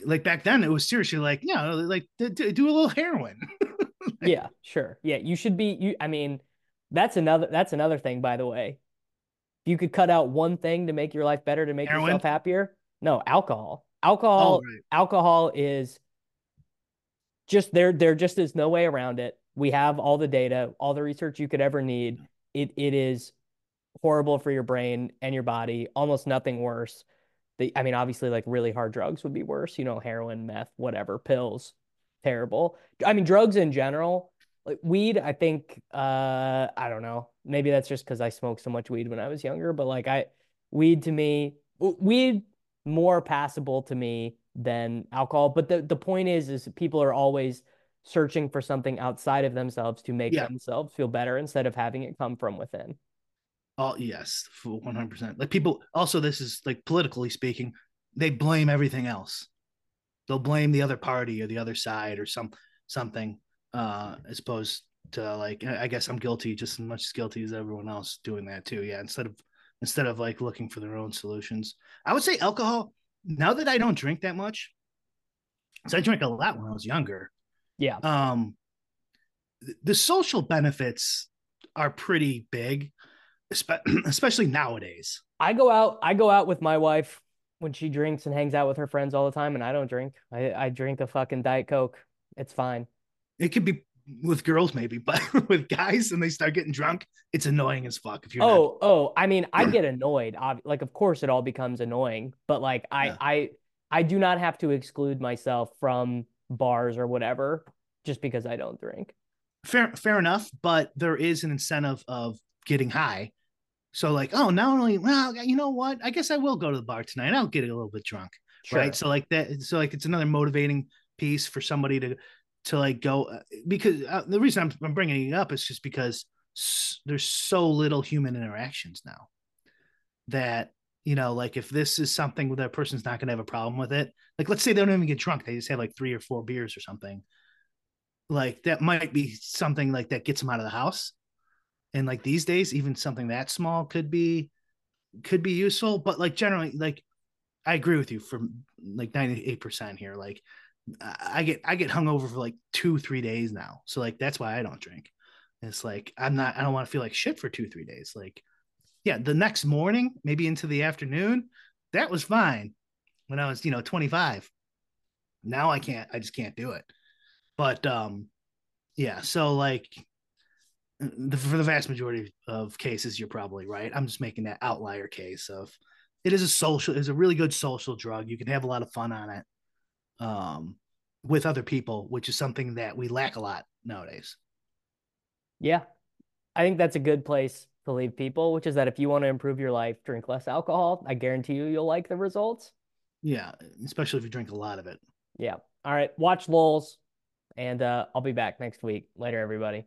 like back then it was seriously like you know like do, do a little heroin. yeah, sure. Yeah, you should be you I mean, that's another that's another thing by the way. If you could cut out one thing to make your life better to make Heroin? yourself happier, no, alcohol. Alcohol Oh, right. alcohol is just there there just is no way around it. We have all the data, all the research you could ever need. It it is horrible for your brain and your body, almost nothing worse. The, I mean, obviously, like really hard drugs would be worse, you know, heroin, meth, whatever, pills, terrible. I mean, drugs in general, like weed, I think, uh, I don't know. Maybe that's just because I smoked so much weed when I was younger, but like I, weed to me, weed more passable to me than alcohol. But the, the point is, is people are always searching for something outside of themselves to make Yeah. themselves feel better instead of having it come from within. Oh yes, one hundred percent. Like people also, this is like politically speaking, they blame everything else. They'll blame the other party or the other side or some something, uh, as opposed to like I guess I'm guilty just as much as guilty as everyone else doing that too. Yeah, instead of instead of like looking for their own solutions, I would say alcohol. Now that I don't drink that much, because I drank a lot when I was younger, Yeah. um the social benefits are pretty big especially nowadays I go out I go out with my wife when she drinks and hangs out with her friends all the time and I don't drink. I, I drink a fucking Diet Coke. It's fine. it could be with girls maybe but with guys and they start getting drunk it's annoying as fuck if you're oh, not Oh, oh, I mean, I get annoyed. Like, of course it all becomes annoying, but like I Yeah. I I do not have to exclude myself from bars or whatever just because I don't drink. fair fair enough but there is an incentive of getting high so like oh not only well you know what? I guess i will go to the bar tonight. I'll get a little bit drunk Sure. right so like that so like it's another motivating piece for somebody to to like go uh, because uh, the reason I'm, I'm bringing it up is just because s- there's so little human interactions now that you know like if this is something that a person's not going to have a problem with it like let's say they don't even get drunk they just have like three or four beers or something like that might be something like that gets them out of the house and like these days even something that small could be could be useful but like generally like i agree with you for like 98% here like I get I get hungover for like two three days now, so like that's why I don't drink. It's like I'm not I don't want to feel like shit for two three days. Like, yeah, the next morning, maybe into the afternoon, that was fine when I was you know 25. Now I can't I just can't do it. But um, yeah, so like the, for the vast majority of cases, you're probably right. I'm just making that outlier case of it is a social is a really good social drug. You can have a lot of fun on it um, with other people, which is something that we lack a lot nowadays. Yeah. I think that's a good place to leave people, which is that if you want to improve your life, drink less alcohol. I guarantee you you'll like the results. Yeah, especially if you drink a lot of it. Yeah. All right. Watch Lols, and uh, I'll be back next week. Later, everybody.